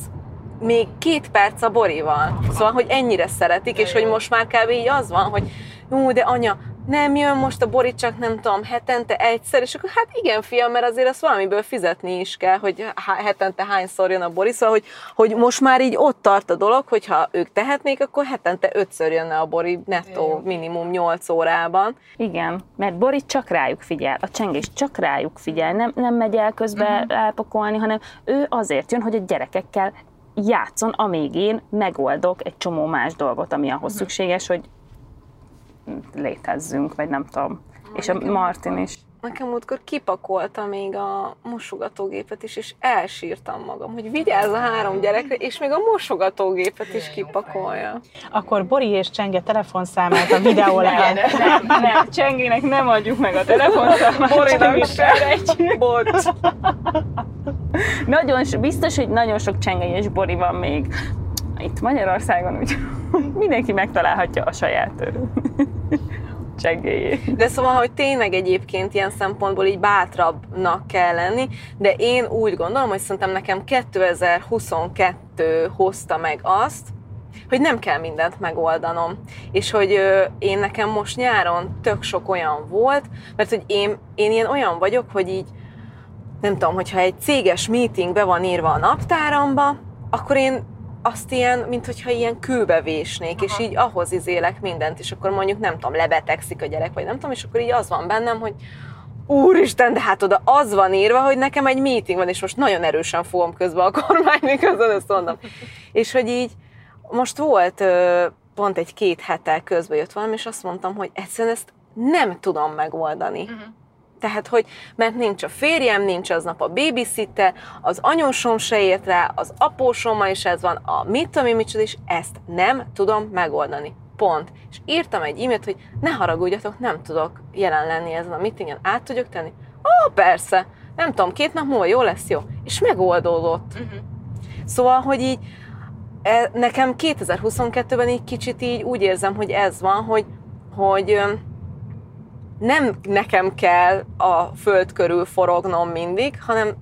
még két perc a Borival. Szóval, hogy ennyire szeretik, és hogy most már kb. így az van, hogy jó, de anya, nem jön most a Bori csak nem tudom, hetente egyszer, és akkor hát igen, fiam, mert azért azt valamiből fizetni is kell, hogy hetente hányszor jön a Bori, szóval, hogy, hogy most már így ott tart a dolog, hogyha ők tehetnék, akkor hetente ötször jönne a Bori nettó minimum 8 órában. Igen, mert Bori csak rájuk figyel, a csengés csak rájuk figyel, nem, nem megy el közbe uh-huh. elpakolni, hanem ő azért jön, hogy a gyerekekkel játszon, amíg én megoldok egy csomó más dolgot, ami ahhoz uh-huh. szükséges, hogy létezzünk, vagy nem tudom. És a Martin is. Nekem múltkor kipakolta még a mosogatógépet is, és elsírtam magam, hogy vigyázz a három gyerekre, és még a mosogatógépet is kipakolja. Akkor Bori és Csenge telefonszámát a videó legyen. Nem, nem, Csengének nem adjuk meg a telefonszámát. Borinak se. Egy. Bocs. Nagyon, biztos, hogy nagyon sok Csengei és Bori van még itt Magyarországon, úgy mindenki megtalálhatja a saját örül. Csengéjét. De szóval, hogy tényleg egyébként ilyen szempontból így bátrabbnak kell lenni, de én úgy gondolom, hogy szerintem nekem 2022 hozta meg azt, hogy nem kell mindent megoldanom. És hogy ö, én nekem most nyáron tök sok olyan volt, mert hogy én, én ilyen olyan vagyok, hogy így nem tudom, hogyha egy céges meeting be van írva a naptáramba, akkor én azt ilyen, mint hogyha ilyen kőbe vésnék, és így ahhoz izélek mindent, és akkor mondjuk nem tudom, lebetegszik a gyerek, vagy nem tudom, és akkor így az van bennem, hogy úristen, de hát oda az van írva, hogy nekem egy meeting van, és most nagyon erősen fogom közbe a kormány, miközben ezt mondom. És hogy így most volt pont egy két hete közbe jött valami, és azt mondtam, hogy egyszerűen ezt nem tudom megoldani. Uh-huh. Tehát, hogy mert nincs a férjem, nincs aznap a babysitter, az anyósom se ért rá, az apósommal is ez van, a mit tudom én micsoda, és ezt nem tudom megoldani. Pont. És írtam egy e-mailt, hogy ne haragudjatok, nem tudok jelen lenni ezen a meetingen, át tudjuk tenni? Ó, persze, nem tudom, két nap múlva jó lesz, jó. És megoldódott. Uh-huh. Szóval, hogy így e, nekem 2022-ben így kicsit így úgy érzem, hogy ez van, hogy, hogy nem nekem kell a föld körül forognom mindig, hanem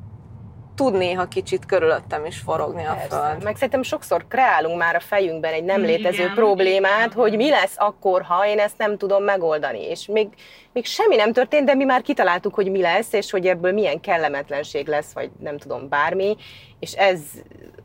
tud néha kicsit körülöttem is forogni a Persze. föld. Meg szerintem sokszor kreálunk már a fejünkben egy nem létező Igen. problémát, hogy mi lesz akkor, ha én ezt nem tudom megoldani. És még, még semmi nem történt, de mi már kitaláltuk, hogy mi lesz, és hogy ebből milyen kellemetlenség lesz, vagy nem tudom, bármi. És ez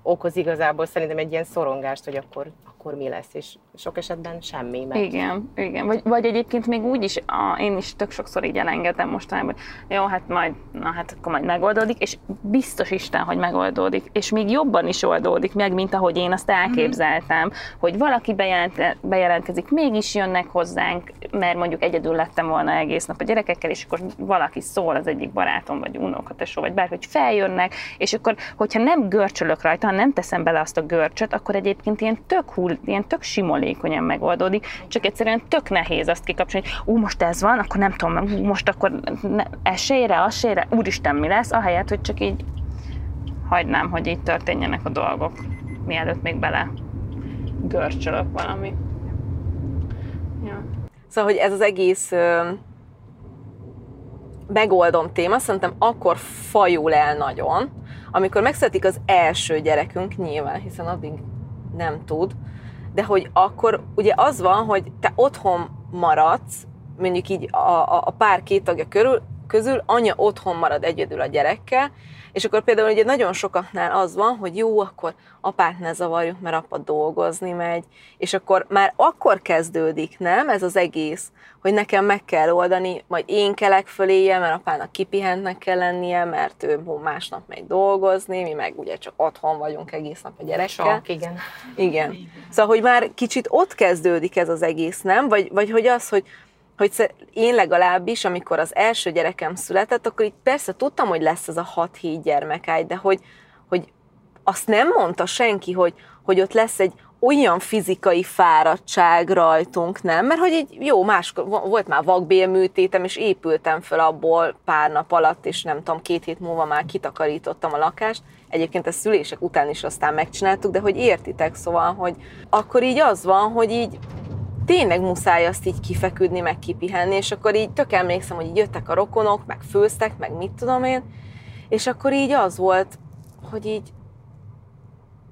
okoz igazából szerintem egy ilyen szorongást, hogy akkor, akkor mi lesz, és sok esetben semmi. Mert Igen, igen. Vagy, vagy egyébként még úgy is, a, én is tök sokszor így elengedem mostanában, hogy jó, hát majd, na hát akkor majd megoldódik, és biztos Isten, hogy megoldódik, és még jobban is oldódik meg, mint ahogy én azt elképzeltem, hogy valaki bejelent, bejelentkezik, mégis jönnek hozzánk, mert mondjuk egyedül lettem volna egész nap a gyerekekkel, és akkor valaki szól az egyik barátom, vagy unokatesó, vagy bárki, hogy feljönnek, és akkor, hogyha nem görcsölök rajta, ha nem teszem bele azt a görcsöt, akkor egyébként ilyen tök hull, ilyen tök simolékonyan megoldódik, csak egyszerűen tök nehéz azt kikapcsolni, hogy ú, most ez van, akkor nem tudom, most akkor ne, esélyre, asélyre, úristen, mi lesz, ahelyett, hogy csak így hagynám, hogy így történjenek a dolgok, mielőtt még bele görcsölök valami. Ja. Szóval, hogy ez az egész megoldom téma, szerintem akkor fajul el nagyon, amikor megszületik az első gyerekünk, nyilván, hiszen addig nem tud, de hogy akkor ugye az van, hogy te otthon maradsz, mondjuk így a, a, a pár két tagja körül, közül anya otthon marad egyedül a gyerekkel, és akkor például ugye nagyon sokaknál az van, hogy jó, akkor apát ne zavarjuk, mert apa dolgozni megy, és akkor már akkor kezdődik, nem, ez az egész, hogy nekem meg kell oldani, majd én kelek föléje, mert apának kipihentnek kell lennie, mert ő másnap megy dolgozni, mi meg ugye csak otthon vagyunk egész nap a gyerekkel. Sok, igen. Igen. Szóval, hogy már kicsit ott kezdődik ez az egész, nem? Vagy, vagy hogy az, hogy, hogy én legalábbis, amikor az első gyerekem született, akkor így persze tudtam, hogy lesz ez a 6-7 gyermekágy, de hogy, hogy azt nem mondta senki, hogy, hogy ott lesz egy olyan fizikai fáradtság rajtunk, nem? Mert hogy egy jó, máskor volt már vakbélműtétem, és épültem föl abból pár nap alatt, és nem tudom, két hét múlva már kitakarítottam a lakást. Egyébként ezt szülések után is aztán megcsináltuk, de hogy értitek, szóval, hogy akkor így az van, hogy így tényleg muszáj azt így kifeküdni, meg kipihenni, és akkor így tök emlékszem, hogy így jöttek a rokonok, meg főztek, meg mit tudom én, és akkor így az volt, hogy így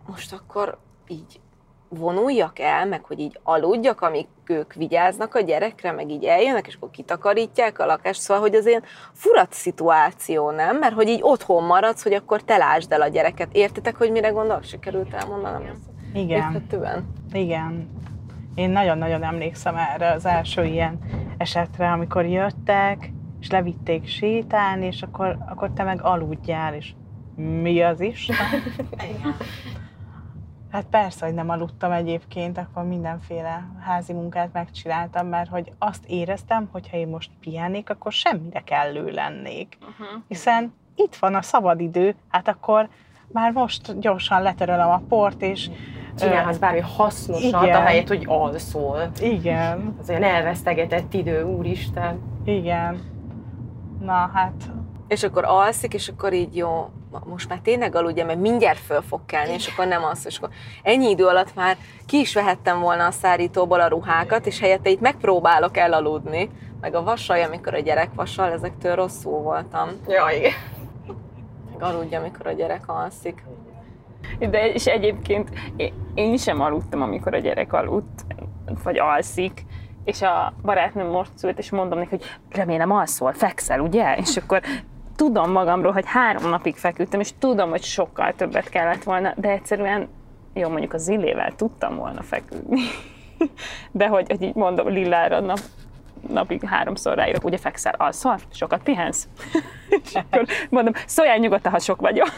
most akkor így vonuljak el, meg hogy így aludjak, amíg ők vigyáznak a gyerekre, meg így eljönnek, és akkor kitakarítják a lakást, szóval, hogy az ilyen furat szituáció, nem? Mert hogy így otthon maradsz, hogy akkor te lásd el a gyereket. Értitek, hogy mire gondolok? Sikerült elmondanom ezt? Igen. Érthetően? Igen. Én nagyon-nagyon emlékszem erre az első ilyen esetre, amikor jöttek, és levitték sétálni, és akkor, akkor te meg aludjál, és mi az is? Hát persze, hogy nem aludtam egyébként, akkor mindenféle házi munkát megcsináltam, mert hogy azt éreztem, hogy ha én most pihennék, akkor semmire kellő lennék. Uh-huh. Hiszen itt van a szabadidő, hát akkor már most gyorsan letörölöm a port, és Csinálhatsz bármi hasznosat, Igen. ahelyett, hogy alszol. igen, Az olyan elvesztegetett idő, úristen. igen. Na hát, És akkor alszik, és akkor így jó, most már tényleg aludja, mert mindjárt föl fog kelni, és akkor nem alsz, és akkor ennyi idő alatt már ki is vehettem volna a szárítóból a ruhákat, és helyette itt megpróbálok elaludni, meg a vasalja, amikor a gyerek vasal, ezektől rosszul voltam. Ja, igen. Meg aludja, amikor a gyerek alszik. De és egyébként én- sem aludtam, amikor a gyerek aludt, vagy alszik, és a barátnőm most szült, és mondom neki, hogy remélem alszol, fekszel, ugye? És akkor tudom magamról, hogy három napig feküdtem, és tudom, hogy sokkal többet kellett volna, de egyszerűen, jó, mondjuk az Zillével tudtam volna feküdni. De hogy, hogy így mondom Lillára nap, napig háromszor ráírok, ugye fekszel, alszol, sokat pihensz? és akkor mondom, szóljál nyugodtan, ha sok vagyok.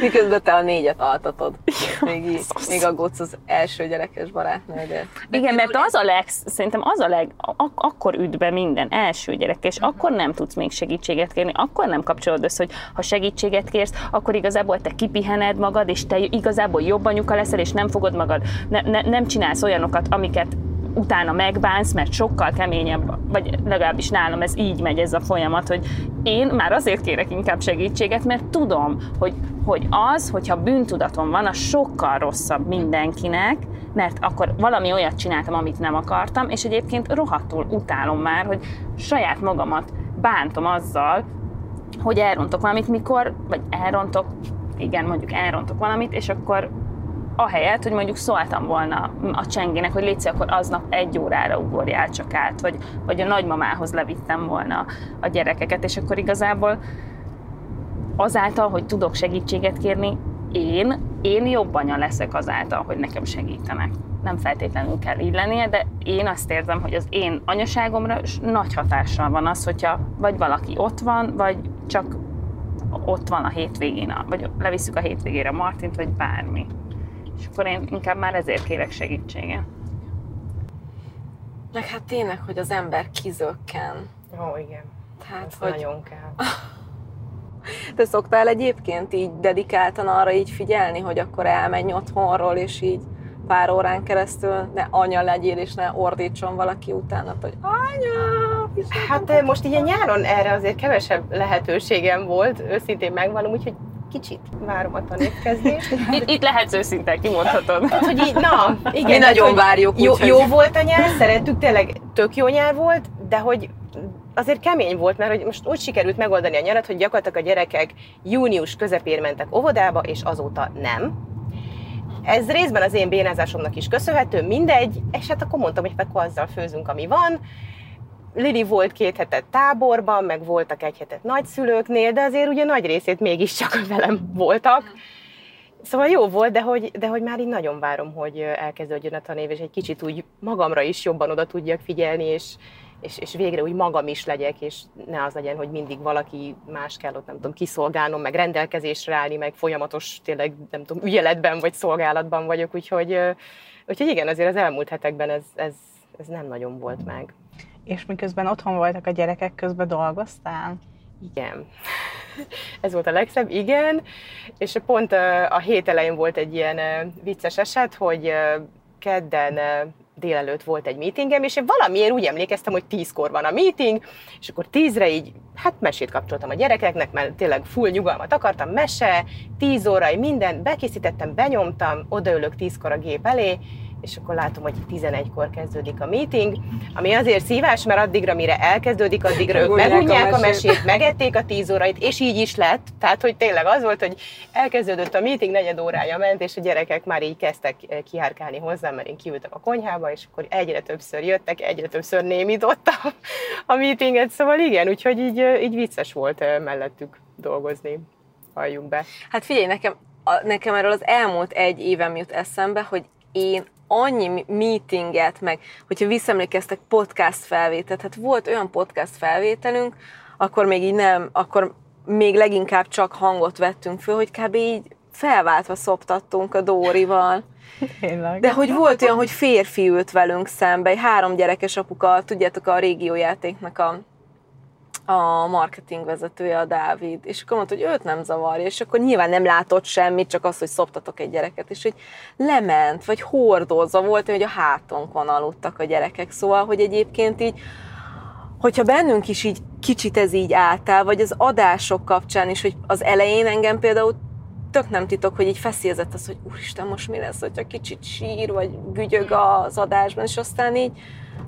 Miközben te a négyet altatod. Még, így, még aggódsz az első gyerekes barátnődért. Igen, mert az a leg, szerintem az a leg, ak- akkor üt be minden első gyerek, és akkor nem tudsz még segítséget kérni, akkor nem kapcsolod össze, hogy ha segítséget kérsz, akkor igazából te kipihened magad, és te igazából jobb anyuka leszel, és nem fogod magad, ne, ne, nem csinálsz olyanokat, amiket utána megbánsz, mert sokkal keményebb, vagy legalábbis nálam ez így megy ez a folyamat, hogy én már azért kérek inkább segítséget, mert tudom, hogy, hogy az, hogyha bűntudatom van, az sokkal rosszabb mindenkinek, mert akkor valami olyat csináltam, amit nem akartam, és egyébként rohadtul utálom már, hogy saját magamat bántom azzal, hogy elrontok valamit, mikor, vagy elrontok, igen, mondjuk elrontok valamit, és akkor ahelyett, hogy mondjuk szóltam volna a csengének, hogy légy akkor aznap egy órára ugorjál csak át, vagy, vagy a nagymamához levittem volna a gyerekeket, és akkor igazából azáltal, hogy tudok segítséget kérni, én, én jobb anya leszek azáltal, hogy nekem segítenek. Nem feltétlenül kell így lennie, de én azt érzem, hogy az én anyaságomra nagy hatással van az, hogyha vagy valaki ott van, vagy csak ott van a hétvégén, vagy levisszük a hétvégére Martint, vagy bármi. És akkor én inkább már ezért kérek segítséget. Meg hát tényleg, hogy az ember kizökken. Ó, igen. Tehát, Ez hogy nagyon kell. te szoktál egyébként így dedikáltan arra így figyelni, hogy akkor elmenj otthonról, és így pár órán keresztül ne anya legyél, és ne ordítson valaki utána, hogy anya! Hát most ilyen nyáron erre azért kevesebb lehetőségem volt, őszintén megvallom, úgyhogy kicsit várom a tanévkezdést. Itt, itt lehetsz őszinte, kimondhatod. Hát, hogy így, na, igen. Mi nagyon hogy várjuk, Jó, úgyhogy- jó volt a nyár, szerettük, tényleg tök jó nyár volt, de hogy azért kemény volt, mert hogy most úgy sikerült megoldani a nyarat, hogy gyakorlatilag a gyerekek június közepén mentek óvodába, és azóta nem. Ez részben az én bénázásomnak is köszönhető, mindegy, és hát akkor mondtam, hogy akkor azzal főzünk, ami van. Lili volt két hetet táborban, meg voltak egy hetet nagyszülőknél, de azért ugye nagy részét mégiscsak velem voltak. Szóval jó volt, de hogy, de hogy már így nagyon várom, hogy elkezdődjön a tanév, és egy kicsit úgy magamra is jobban oda tudjak figyelni, és, és, és végre úgy magam is legyek, és ne az legyen, hogy mindig valaki más kell ott, nem tudom, kiszolgálnom, meg rendelkezésre állni, meg folyamatos tényleg, nem tudom, ügyeletben vagy szolgálatban vagyok, úgyhogy, úgyhogy igen, azért az elmúlt hetekben ez, ez, ez nem nagyon volt meg. És miközben otthon voltak a gyerekek, közben dolgoztál? Igen. Ez volt a legszebb, igen. És pont a hét elején volt egy ilyen vicces eset, hogy kedden délelőtt volt egy meetingem, és én valamiért úgy emlékeztem, hogy tízkor van a meeting, és akkor tízre így, hát mesét kapcsoltam a gyerekeknek, mert tényleg full nyugalmat akartam, mese, tíz órai, mindent bekészítettem, benyomtam, odaülök tízkor a gép elé, és akkor látom, hogy 11-kor kezdődik a meeting, ami azért szívás, mert addigra, mire elkezdődik, addigra ők megunják a a mesét, megették a 10 órait, és így is lett. Tehát, hogy tényleg az volt, hogy elkezdődött a meeting, negyed órája ment, és a gyerekek már így kezdtek eh, kihárkálni hozzám, mert én kiültem a konyhába, és akkor egyre többször jöttek, egyre többször némított a, a meetinget, szóval igen, úgyhogy így, eh, így vicces volt eh, mellettük dolgozni. Halljunk be. Hát figyelj, nekem, a, nekem erről az elmúlt egy évem jut eszembe, hogy én annyi meetinget, meg hogyha visszaemlékeztek podcast felvételt, hát volt olyan podcast felvételünk, akkor még így nem, akkor még leginkább csak hangot vettünk föl, hogy kb. így felváltva szoptattunk a Dórival. Tényleg. De hogy volt olyan, hogy férfi ült velünk szembe, egy három gyerekes apuka, tudjátok, a régiójátéknak a, a marketing vezetője, a Dávid, és akkor mondta, hogy őt nem zavarja, és akkor nyilván nem látott semmit, csak az, hogy szoptatok egy gyereket, és hogy lement, vagy hordozva volt, hogy a hátunkon aludtak a gyerekek, szóval, hogy egyébként így, hogyha bennünk is így kicsit ez így átáll, vagy az adások kapcsán is, hogy az elején engem például tök nem titok, hogy így feszélyezett az, hogy úristen, most mi lesz, hogyha kicsit sír, vagy gügyög az adásban, és aztán így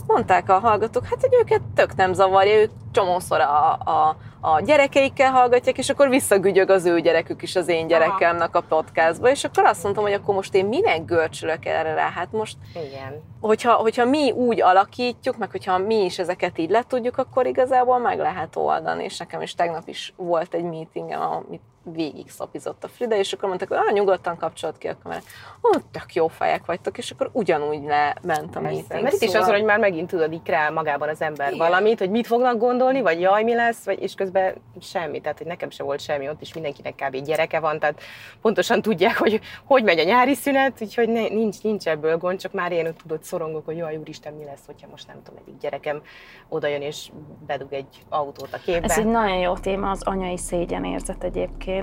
mondták a hallgatók, hát, hogy őket tök nem zavarja, ők csomószor a, a, a gyerekeikkel hallgatják, és akkor visszagügyög az ő gyerekük is az én gyerekemnek a podcastba, és akkor azt mondtam, hogy akkor most én minek görcsülök erre rá, hát most Igen. hogyha, hogyha mi úgy alakítjuk, meg hogyha mi is ezeket így letudjuk, akkor igazából meg lehet oldani, és nekem is tegnap is volt egy meetingem, amit végig szapizott a Frida, és akkor mondták, hogy ah, nyugodtan kapcsolt ki a kamerát. Ó, tök jó fejek vagytok, és akkor ugyanúgy lement a Persze. meeting. Mert itt is az, hogy már megint tudod, így kreál magában az ember Igen. valamit, hogy mit fognak gondolni, vagy jaj, mi lesz, vagy, és közben semmi. Tehát, hogy nekem se volt semmi, ott is mindenkinek kb. gyereke van, tehát pontosan tudják, hogy hogy megy a nyári szünet, úgyhogy ne, nincs, nincs ebből gond, csak már én ott tudod szorongok, hogy jaj, úristen, mi lesz, hogyha most nem tudom, egyik gyerekem oda jön és bedug egy autót a képbe. Ez egy nagyon jó téma, az anyai szégyenérzet egyébként.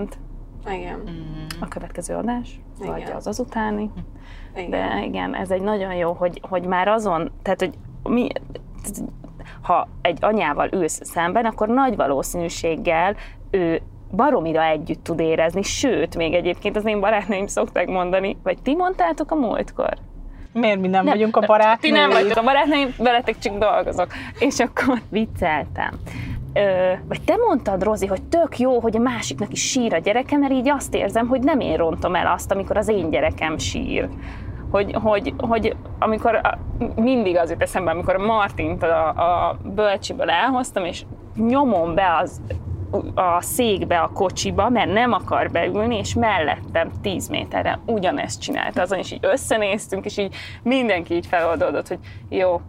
Igen, A következő adás, vagy Igen. az azutáni. igen. De igen, ez egy nagyon jó, hogy, hogy már azon, tehát hogy mi, ha egy anyával ülsz szemben, akkor nagy valószínűséggel ő baromira együtt tud érezni, sőt, még egyébként az én barátnőim szokták mondani, vagy ti mondtátok a múltkor? Miért mi nem, vagyunk a barátnői? Ti nem vagytok a barátnőim, veletek csak dolgozok. És akkor vicceltem. Ö, vagy te mondtad, Rozi, hogy tök jó, hogy a másiknak is sír a gyereke, mert így azt érzem, hogy nem én rontom el azt, amikor az én gyerekem sír. Hogy, hogy, hogy amikor a, mindig az jut eszembe, amikor a Martint a, a bölcsiből elhoztam, és nyomom be az, a székbe, a kocsiba, mert nem akar beülni, és mellettem 10 méterre ugyanezt csinálta. Azon is így összenéztünk, és így mindenki így feloldódott, hogy jó,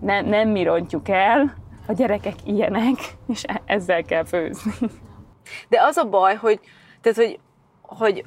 ne, nem mi rontjuk el, a gyerekek ilyenek, és e- ezzel kell főzni. De az a baj, hogy, tehát, hogy, hogy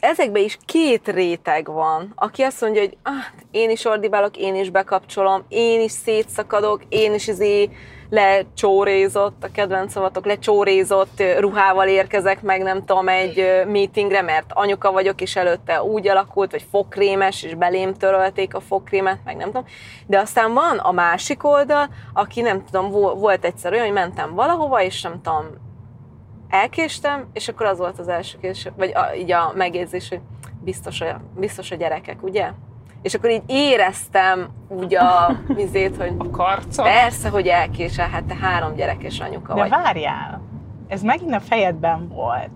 ezekben is két réteg van, aki azt mondja, hogy ah, én is ordibálok, én is bekapcsolom, én is szétszakadok, én is izé lecsórézott, a kedvenc szavatok, lecsórézott ruhával érkezek meg, nem tudom, egy meetingre, mert anyuka vagyok, és előtte úgy alakult, vagy fogkrémes, és belém törölték a fogkrémet, meg nem tudom. De aztán van a másik oldal, aki nem tudom, vo- volt egyszer olyan, hogy mentem valahova, és nem tudom, elkéstem, és akkor az volt az első kés, vagy a, így a megjegyzés, hogy biztos a, biztos a gyerekek, ugye? És akkor így éreztem úgy a vizét, hogy A karcot. persze, hogy elkésel, hát te három gyerekes anyuka De vagy. várjál, ez megint a fejedben volt,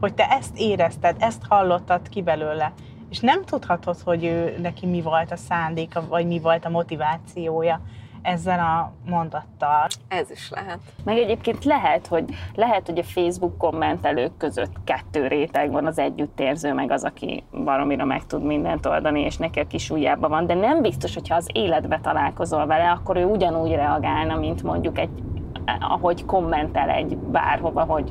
hogy te ezt érezted, ezt hallottad ki belőle, és nem tudhatod, hogy ő, neki mi volt a szándéka, vagy mi volt a motivációja ezzel a mondattal. Ez is lehet. Meg egyébként lehet, hogy, lehet, hogy a Facebook kommentelők között kettő réteg van, az együttérző, meg az, aki baromira meg tud mindent oldani, és neki a kis ujjában van, de nem biztos, hogyha az életbe találkozol vele, akkor ő ugyanúgy reagálna, mint mondjuk egy, ahogy kommentel egy bárhova, hogy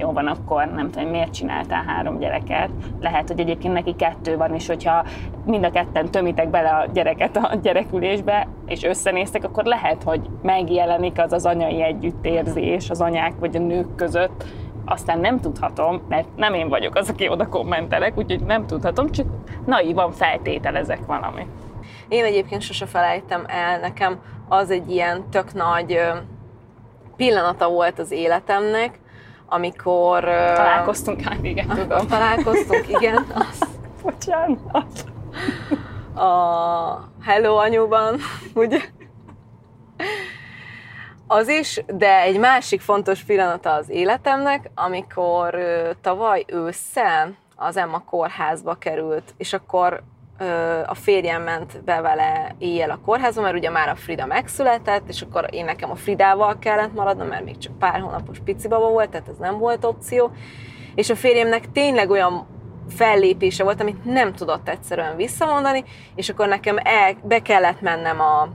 jó van, akkor nem tudom, miért csináltál három gyereket. Lehet, hogy egyébként neki kettő van, és hogyha mind a ketten tömitek bele a gyereket a gyerekülésbe, és összenéztek, akkor lehet, hogy megjelenik az az anyai együttérzés az anyák vagy a nők között. Aztán nem tudhatom, mert nem én vagyok az, aki oda kommentelek, úgyhogy nem tudhatom, csak naívan feltételezek valamit. Én egyébként sose felejtem el, nekem az egy ilyen tök nagy pillanata volt az életemnek, amikor... Találkoztunk, hát igen, tudom. Találkoztunk, igen. Az, Bocsánat. a Hello anyuban, ugye? Az is, de egy másik fontos pillanata az életemnek, amikor tavaly ősszel az Emma kórházba került, és akkor a férjem ment be vele éjjel a kórházba, mert ugye már a Frida megszületett, és akkor én nekem a Fridával kellett maradnom, mert még csak pár hónapos picibaba volt, tehát ez nem volt opció. És a férjemnek tényleg olyan fellépése volt, amit nem tudott egyszerűen visszamondani, és akkor nekem el, be kellett mennem a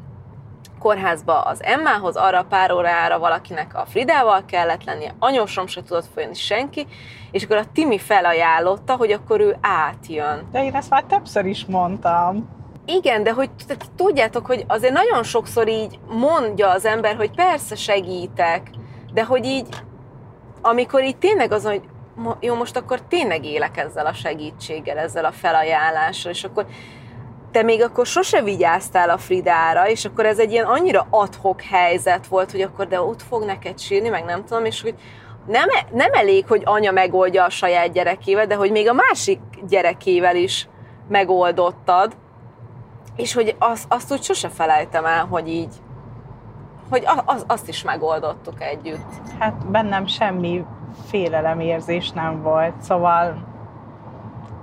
kórházba az Emmához, arra pár órára valakinek a Fridával kellett lennie, anyósom se tudott folyni senki, és akkor a Timi felajánlotta, hogy akkor ő átjön. De én ezt már többször is mondtam. Igen, de hogy tudjátok, hogy azért nagyon sokszor így mondja az ember, hogy persze segítek, de hogy így, amikor így tényleg az, hogy jó, most akkor tényleg élek ezzel a segítséggel, ezzel a felajánlással, és akkor te még akkor sose vigyáztál a Fridára, és akkor ez egy ilyen annyira adhok helyzet volt, hogy akkor de ott fog neked sírni, meg nem tudom, és hogy nem, nem elég, hogy anya megoldja a saját gyerekével, de hogy még a másik gyerekével is megoldottad, és hogy az, azt úgy sose felejtem el, hogy így, hogy az, azt is megoldottuk együtt. Hát bennem semmi félelemérzés nem volt, szóval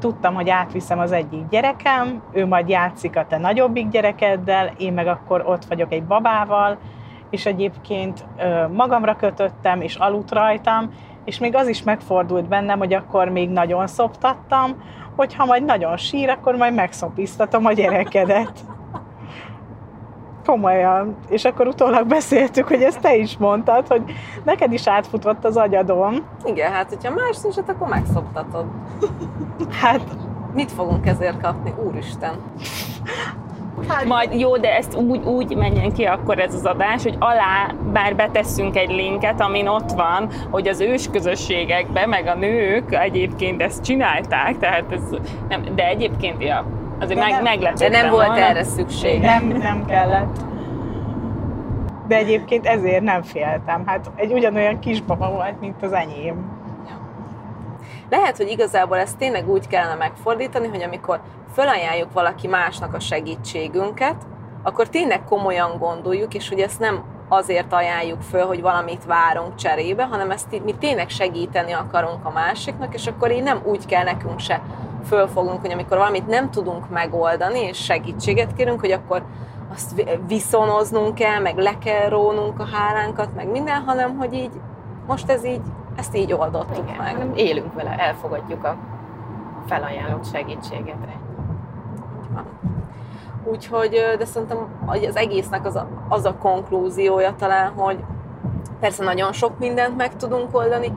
tudtam, hogy átviszem az egyik gyerekem, ő majd játszik a te nagyobbik gyerekeddel, én meg akkor ott vagyok egy babával, és egyébként magamra kötöttem, és aludt rajtam, és még az is megfordult bennem, hogy akkor még nagyon szoptattam, hogy ha majd nagyon sír, akkor majd megszopiztatom a gyerekedet. Komolyan. És akkor utólag beszéltük, hogy ezt te is mondtad, hogy neked is átfutott az agyadom. Igen, hát hogyha más nincs, hát akkor megszoptatod. Hát Mit fogunk ezért kapni? Úristen! Majd jó, de ezt úgy, úgy menjen ki akkor ez az adás, hogy alá bár betesszünk egy linket, amin ott van, hogy az ős közösségekben, meg a nők egyébként ezt csinálták, tehát ez, nem, de egyébként ja, azért De meg, nem- meglepődtem De nem volt volna. erre szükség. nem, nem kellett. De egyébként ezért nem féltem. Hát egy ugyanolyan kisbaba volt, mint az enyém. Lehet, hogy igazából ezt tényleg úgy kellene megfordítani, hogy amikor felajánljuk valaki másnak a segítségünket, akkor tényleg komolyan gondoljuk, és hogy ezt nem azért ajánljuk föl, hogy valamit várunk cserébe, hanem ezt mi tényleg segíteni akarunk a másiknak, és akkor így nem úgy kell nekünk se fölfognunk, hogy amikor valamit nem tudunk megoldani, és segítséget kérünk, hogy akkor azt vi- viszonoznunk kell, meg le kell rónunk a hálánkat, meg minden, hanem hogy így most ez így, ezt így oldottuk Igen, meg. hanem élünk vele, elfogadjuk a felajánlott segítséget. Úgyhogy, de szerintem az egésznek az a, az a konklúziója talán, hogy persze nagyon sok mindent meg tudunk oldani,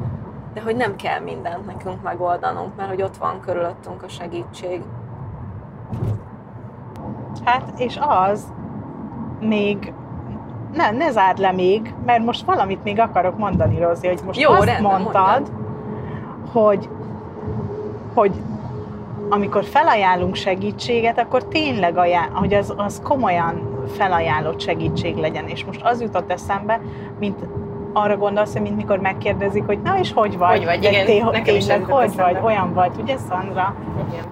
de hogy nem kell mindent nekünk megoldanunk, mert hogy ott van körülöttünk a segítség. Hát, és az még ne, ne zárd le még, mert most valamit még akarok mondani, Rozi, hogy most Jó, azt rendben, mondtad, hogy, hogy amikor felajánlunk segítséget, akkor tényleg ajánl, hogy az, az komolyan felajánlott segítség legyen. És most az jutott eszembe, mint arra gondolsz, hogy mint mikor megkérdezik, hogy na és hogy vagy? Hogy vagy, De igen, té- nekem is tényleg jutott hogy vagy? eszembe. Olyan vagy, ugye Szandra? Igen.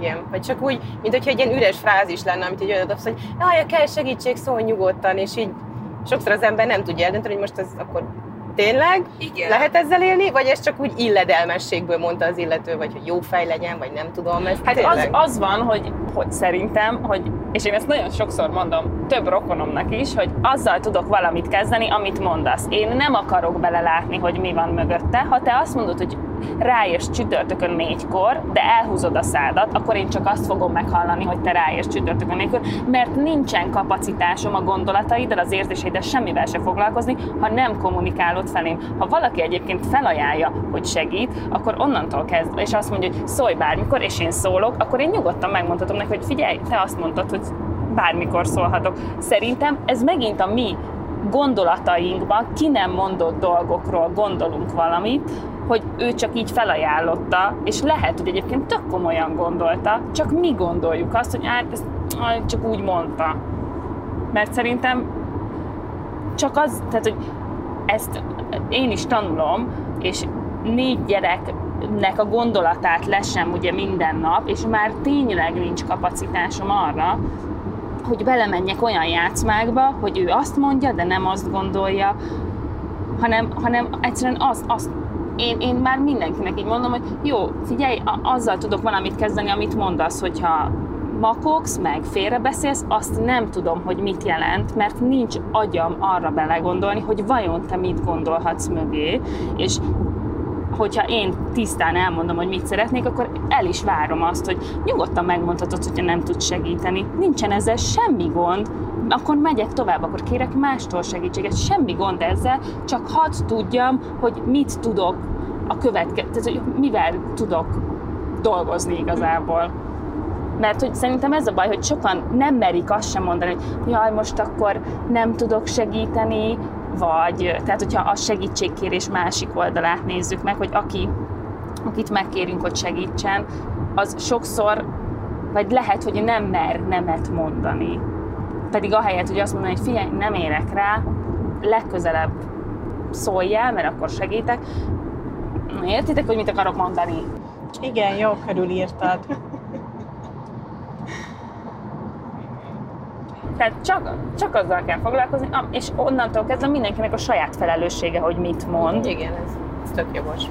Igen, vagy csak úgy, mint hogyha egy ilyen üres frázis lenne, amit így olyan dobsz, hogy jaj, kell segítség, szólj nyugodtan, és így sokszor az ember nem tudja eldönteni, hogy most ez akkor tényleg Igen. lehet ezzel élni, vagy ez csak úgy illedelmességből mondta az illető, vagy hogy jó fej legyen, vagy nem tudom, ez Hát az, az van, hogy, hogy szerintem, hogy, és én ezt nagyon sokszor mondom több rokonomnak is, hogy azzal tudok valamit kezdeni, amit mondasz. Én nem akarok belelátni, hogy mi van mögötte. Ha te azt mondod, hogy ráérsz csütörtökön négykor, de elhúzod a szádat, akkor én csak azt fogom meghallani, hogy te ráérsz csütörtökön négykor, mert nincsen kapacitásom a gondolataiddal, az érzéseiddel semmivel se foglalkozni, ha nem kommunikálod felém. Ha valaki egyébként felajánlja, hogy segít, akkor onnantól kezdve, és azt mondja, hogy szólj bármikor, és én szólok, akkor én nyugodtan megmondhatom neki, hogy figyelj, te azt mondtad, hogy bármikor szólhatok. Szerintem ez megint a mi gondolatainkban, ki nem mondott dolgokról gondolunk valamit, hogy ő csak így felajánlotta, és lehet, hogy egyébként tök komolyan gondolta, csak mi gondoljuk azt, hogy hát ezt csak úgy mondta. Mert szerintem csak az, tehát hogy ezt én is tanulom, és négy gyerek nek a gondolatát lesem ugye minden nap, és már tényleg nincs kapacitásom arra, hogy belemenjek olyan játszmákba, hogy ő azt mondja, de nem azt gondolja, hanem, hanem egyszerűen azt, azt én, én már mindenkinek így mondom, hogy jó, figyelj, azzal tudok valamit kezdeni, amit mondasz, hogyha makogsz, meg félrebeszélsz, azt nem tudom, hogy mit jelent, mert nincs agyam arra belegondolni, hogy vajon te mit gondolhatsz mögé, és hogyha én tisztán elmondom, hogy mit szeretnék, akkor el is várom azt, hogy nyugodtan megmondhatod, hogyha nem tud segíteni. Nincsen ezzel semmi gond, akkor megyek tovább, akkor kérek mástól segítséget. Semmi gond ezzel, csak hadd tudjam, hogy mit tudok a következő, tehát hogy mivel tudok dolgozni igazából. Mert hogy szerintem ez a baj, hogy sokan nem merik azt sem mondani, hogy jaj, most akkor nem tudok segíteni, vagy tehát hogyha a segítségkérés másik oldalát nézzük meg, hogy aki, akit megkérünk, hogy segítsen, az sokszor, vagy lehet, hogy nem mer nemet mondani. Pedig ahelyett, hogy azt mondani, hogy figyelj, nem érek rá, legközelebb szóljál, mert akkor segítek. Értitek, hogy mit akarok mondani? Igen, jó körülírtad. Tehát csak, csak azzal kell foglalkozni, és onnantól kezdve mindenkinek a saját felelőssége, hogy mit mond. Igen, ez, ez tök jogos.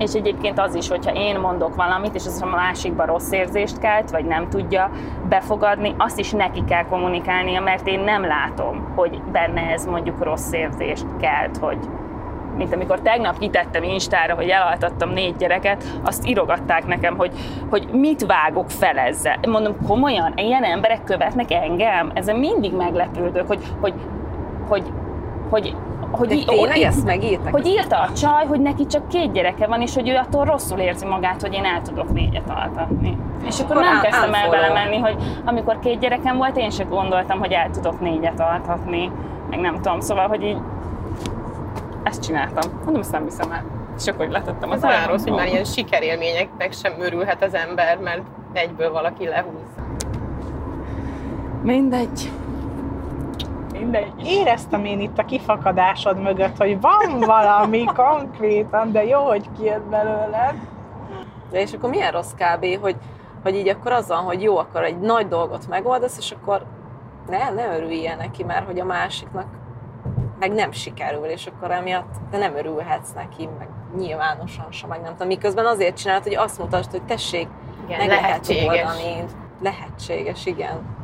És egyébként az is, hogyha én mondok valamit, és az a másikban rossz érzést kelt, vagy nem tudja befogadni, azt is neki kell kommunikálnia, mert én nem látom, hogy benne ez mondjuk rossz érzést kelt, hogy, mint amikor tegnap kitettem Instára, hogy elaltattam négy gyereket, azt írogatták nekem, hogy, hogy mit vágok fel ezzel. Mondom, komolyan, ilyen emberek követnek engem? Ezen mindig meglepődök, hogy, hogy, hogy, hogy hogy, De tényleg ó, ezt megírtak? Hogy írta a csaj, hogy neki csak két gyereke van, és hogy ő attól rosszul érzi magát, hogy én el tudok négyet altatni. És akkor, akkor nem kezdtem el belemenni, hogy amikor két gyerekem volt, én sem gondoltam, hogy el tudok négyet altatni, meg nem tudom, szóval, hogy így ezt csináltam. Mondom, ezt nem hiszem el. És akkor letettem az rossz, hogy már ilyen sikerélményeknek sem örülhet az ember, mert egyből valaki lehúz. Mindegy. Mindegy. Éreztem én itt a kifakadásod mögött, hogy van valami konkrétan, de jó, hogy kijött belőled. De és akkor milyen rossz kb., hogy, hogy így akkor az van, hogy jó, akkor egy nagy dolgot megoldasz, és akkor ne, ne örüljél neki, mert hogy a másiknak meg nem sikerül, és akkor emiatt de nem örülhetsz neki, meg nyilvánosan sem, meg nem tudom. Miközben azért csinálod, hogy azt mutasd, hogy tessék, igen, meg lehetséges. lehet oldani. Lehetséges, igen.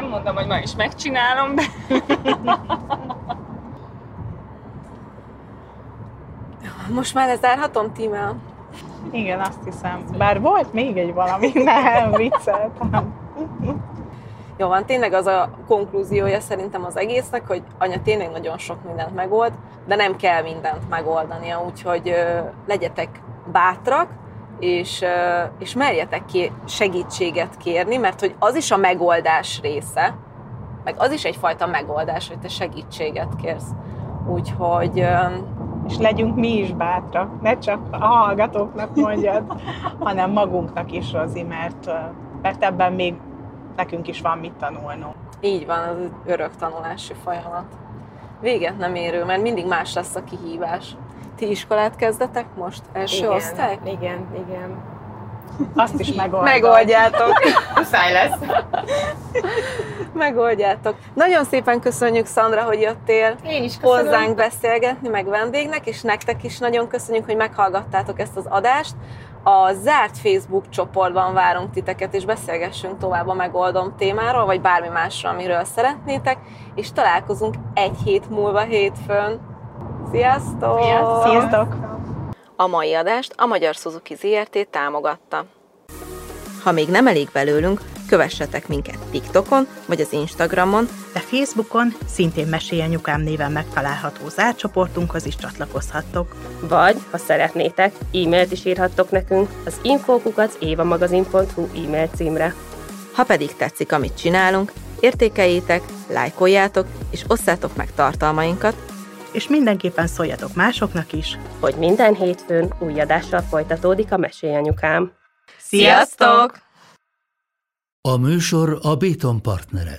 Nem mondom, hogy ma is megcsinálom, de... Most már lezárhatom, Tímel? Igen, azt hiszem. Bár volt még egy valami, nem vicceltem. Jó van, tényleg az a konklúziója szerintem az egésznek, hogy anya tényleg nagyon sok mindent megold, de nem kell mindent megoldania, úgyhogy ö, legyetek bátrak, és, és merjetek ki segítséget kérni, mert hogy az is a megoldás része, meg az is egyfajta megoldás, hogy te segítséget kérsz. Úgyhogy... És legyünk mi is bátrak, ne csak a hallgatóknak mondjad, hanem magunknak is, Rozi, mert, mert ebben még nekünk is van mit tanulnunk. Így van, az örök tanulási folyamat. Véget nem érő, mert mindig más lesz a kihívás. Ti iskolát kezdetek most? Első igen, osztály? Igen, igen. Azt is megoldom. Megoldjátok. Muszáj lesz. Megoldjátok. Nagyon szépen köszönjük, Szandra, hogy jöttél Én is köszönöm. hozzánk beszélgetni, meg vendégnek, és nektek is nagyon köszönjük, hogy meghallgattátok ezt az adást. A zárt Facebook csoportban várunk titeket, és beszélgessünk tovább a megoldom témáról, vagy bármi másról, amiről szeretnétek, és találkozunk egy hét múlva hétfőn. Sziasztok! Sziasztok! A mai adást a Magyar Suzuki ZRT támogatta. Ha még nem elég belőlünk, kövessetek minket TikTokon vagy az Instagramon, de Facebookon szintén Mesélj Anyukám néven megtalálható zárt csoportunkhoz is csatlakozhattok. Vagy, ha szeretnétek, e-mailt is írhattok nekünk az infókukat évamagazin.hu e-mail címre. Ha pedig tetszik, amit csinálunk, értékeljétek, lájkoljátok és osszátok meg tartalmainkat, és mindenképpen szóljatok másoknak is, hogy minden hétfőn új adással folytatódik a Mesélj Anyukám. Sziasztok! A műsor a Béton partnere.